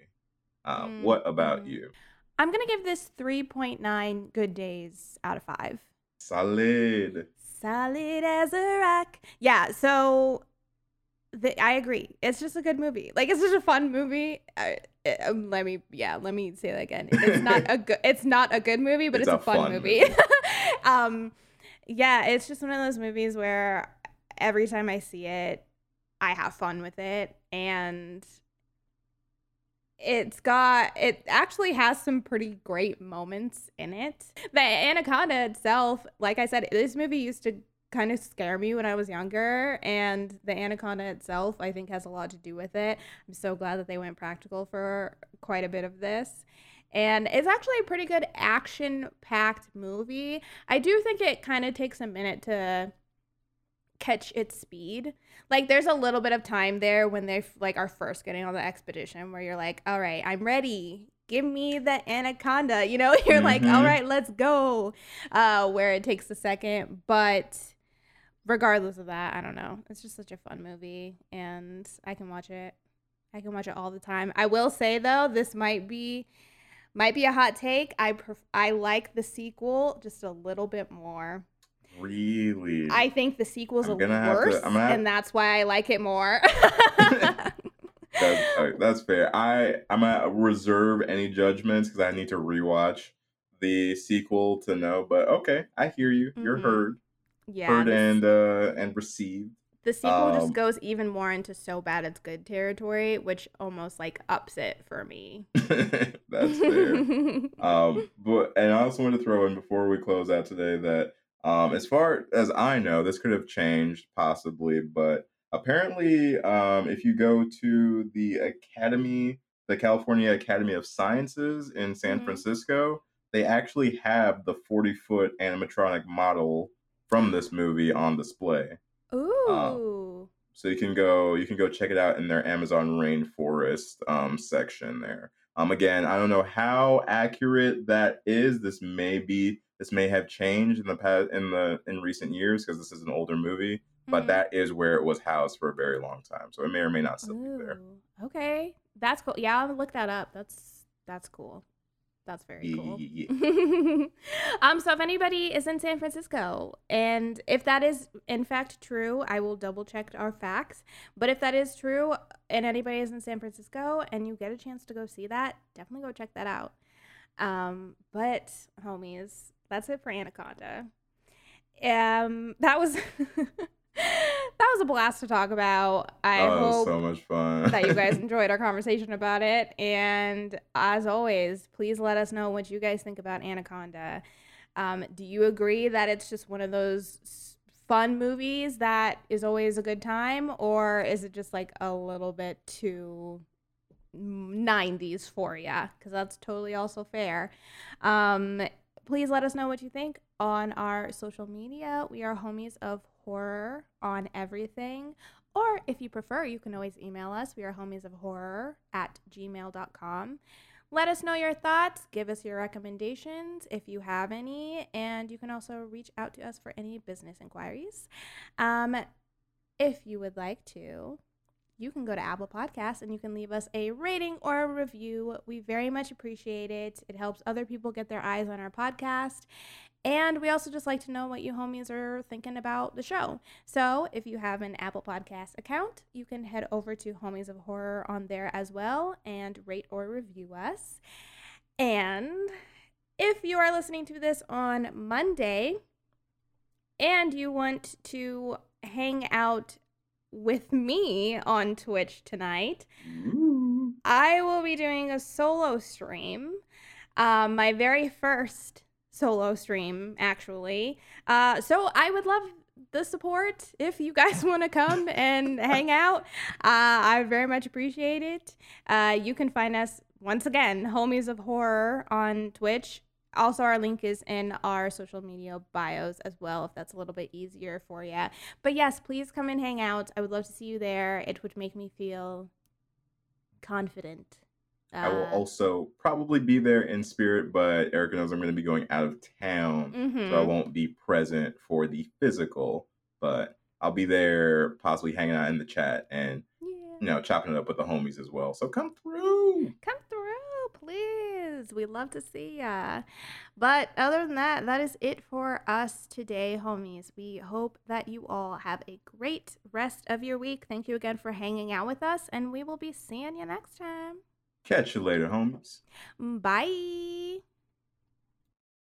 Uh, Mm, what about mhm. you? I'm gonna give this 3.9 good days out of five. Solid. Solid as a rock. Yeah, so the, I agree. It's just a good movie. Like it's just a fun movie. I, it- um, let me yeah, let me say that again. It's not a good it's not a good movie, but It's it's, a fun, fun movie. um yeah, it's just one of those movies where every time I see it, I have fun with it and it's got it actually has some pretty great moments in it. The Anaconda itself, like I said, this movie used to kind of scare me when I was younger, and the Anaconda itself, I think, has a lot to do with it. I'm so glad that they went practical for quite a bit of this. And it's actually a pretty good action packed movie. I do think it kind of takes a minute to catch its speed. Like there's a little bit of time there when they like are first getting on the expedition where you're like, "All right, I'm ready. Give me the anaconda." You know, you're like, "All Mhm. right, let's go." Uh where it takes a second, but regardless of that, I don't know. It's just such a fun movie and I can watch it. I can watch it all the time. I will say though, this might be might be a hot take. I pref- I like the sequel just a little bit more. Really? I think the sequel's I'm a gonna little have to- worse, I'm gonna have- and that's why I like it more. that's, that's fair. I I'm gonna reserve any judgments because I need to rewatch the sequel to know. But okay, I hear you. You're Mhm. heard, yeah, heard and uh and received. the sequel um, just goes even more into so bad it's good territory, which almost like ups it for me. that's fair. um, but and I also want to throw in before we close out today that um, as far as I know, this could have changed possibly, but apparently, um, if you go to the Academy, the California Academy of Sciences in San Mhm. Francisco, they actually have the 40 foot animatronic model from this movie on display. Ooh, So you can go you can go check it out in their Amazon rainforest um, section there. Um, again, I don't know how accurate that is. This may be this may have changed in the past in the in recent years because this is an older movie, but Mhm. that is where it was housed for a very long time. So it may or may not still be there. Okay, that's cool. Yeah, I'll look that up. That's that's cool. That's very Yeah, cool. yeah, yeah, um, so if anybody is in San Francisco, and if that is in fact true, I will double check our facts. But if that is true, and anybody is in San Francisco, and you get a chance to go see that, definitely go check that out. Um, but homies, that's it for Anaconda. Um, that was that was a blast to talk about. I oh, hope so much fun. that you guys enjoyed our conversation about it. And as always, please let us know what you guys think about Anaconda. Um, do you agree that it's just one of those fun movies that is always a good time, or is it just like a little bit too 90s for you? Because that's totally also fair. Um, please let us know what you think on our social media. We are homies of horror on everything. Or if you prefer, you can always email us. We are homies of horror at gmail.com. let us know your thoughts. Give us your recommendations if you have any. And you can also reach out to us for any business inquiries. Um, if you would like to, you can go to Apple Podcasts and you can leave us a rating or a review. We very much appreciate it. It helps other people get their eyes on our podcast. And we also just like to know what you homies are thinking about the show. So if you have an Apple Podcast account, you can head over to Homies of Horror on there as well and rate or review us. And if you are listening to this on Monday and you want to hang out with me on Twitch tonight, Ooh. I will be doing a solo stream. Um, my very first solo stream, actually. Uh, so I would love the support if you guys want to come and hang out. Uh, I very much appreciate it. Uh, you can find us once again, Homies of Horror on Twitch. Also, our link is in our social media bios as well, if that's a little bit easier for you. But yes, please come and hang out. I would love to see you there. It would make me feel confident. I will Uh, also probably be there in spirit, but Erica knows I'm going to be going out of town, mhm. so I won't be present for the physical. But I'll be there, possibly hanging out in the chat and Yeah. you know chopping it up with the homies as well. So come through. Come through, please. We'd love to see ya. But other than that, that is it for us today, homies. We hope that you all have a great rest of your week. Thank you again for hanging out with us, and we will be seeing you next time. Catch you later, homies. Bye.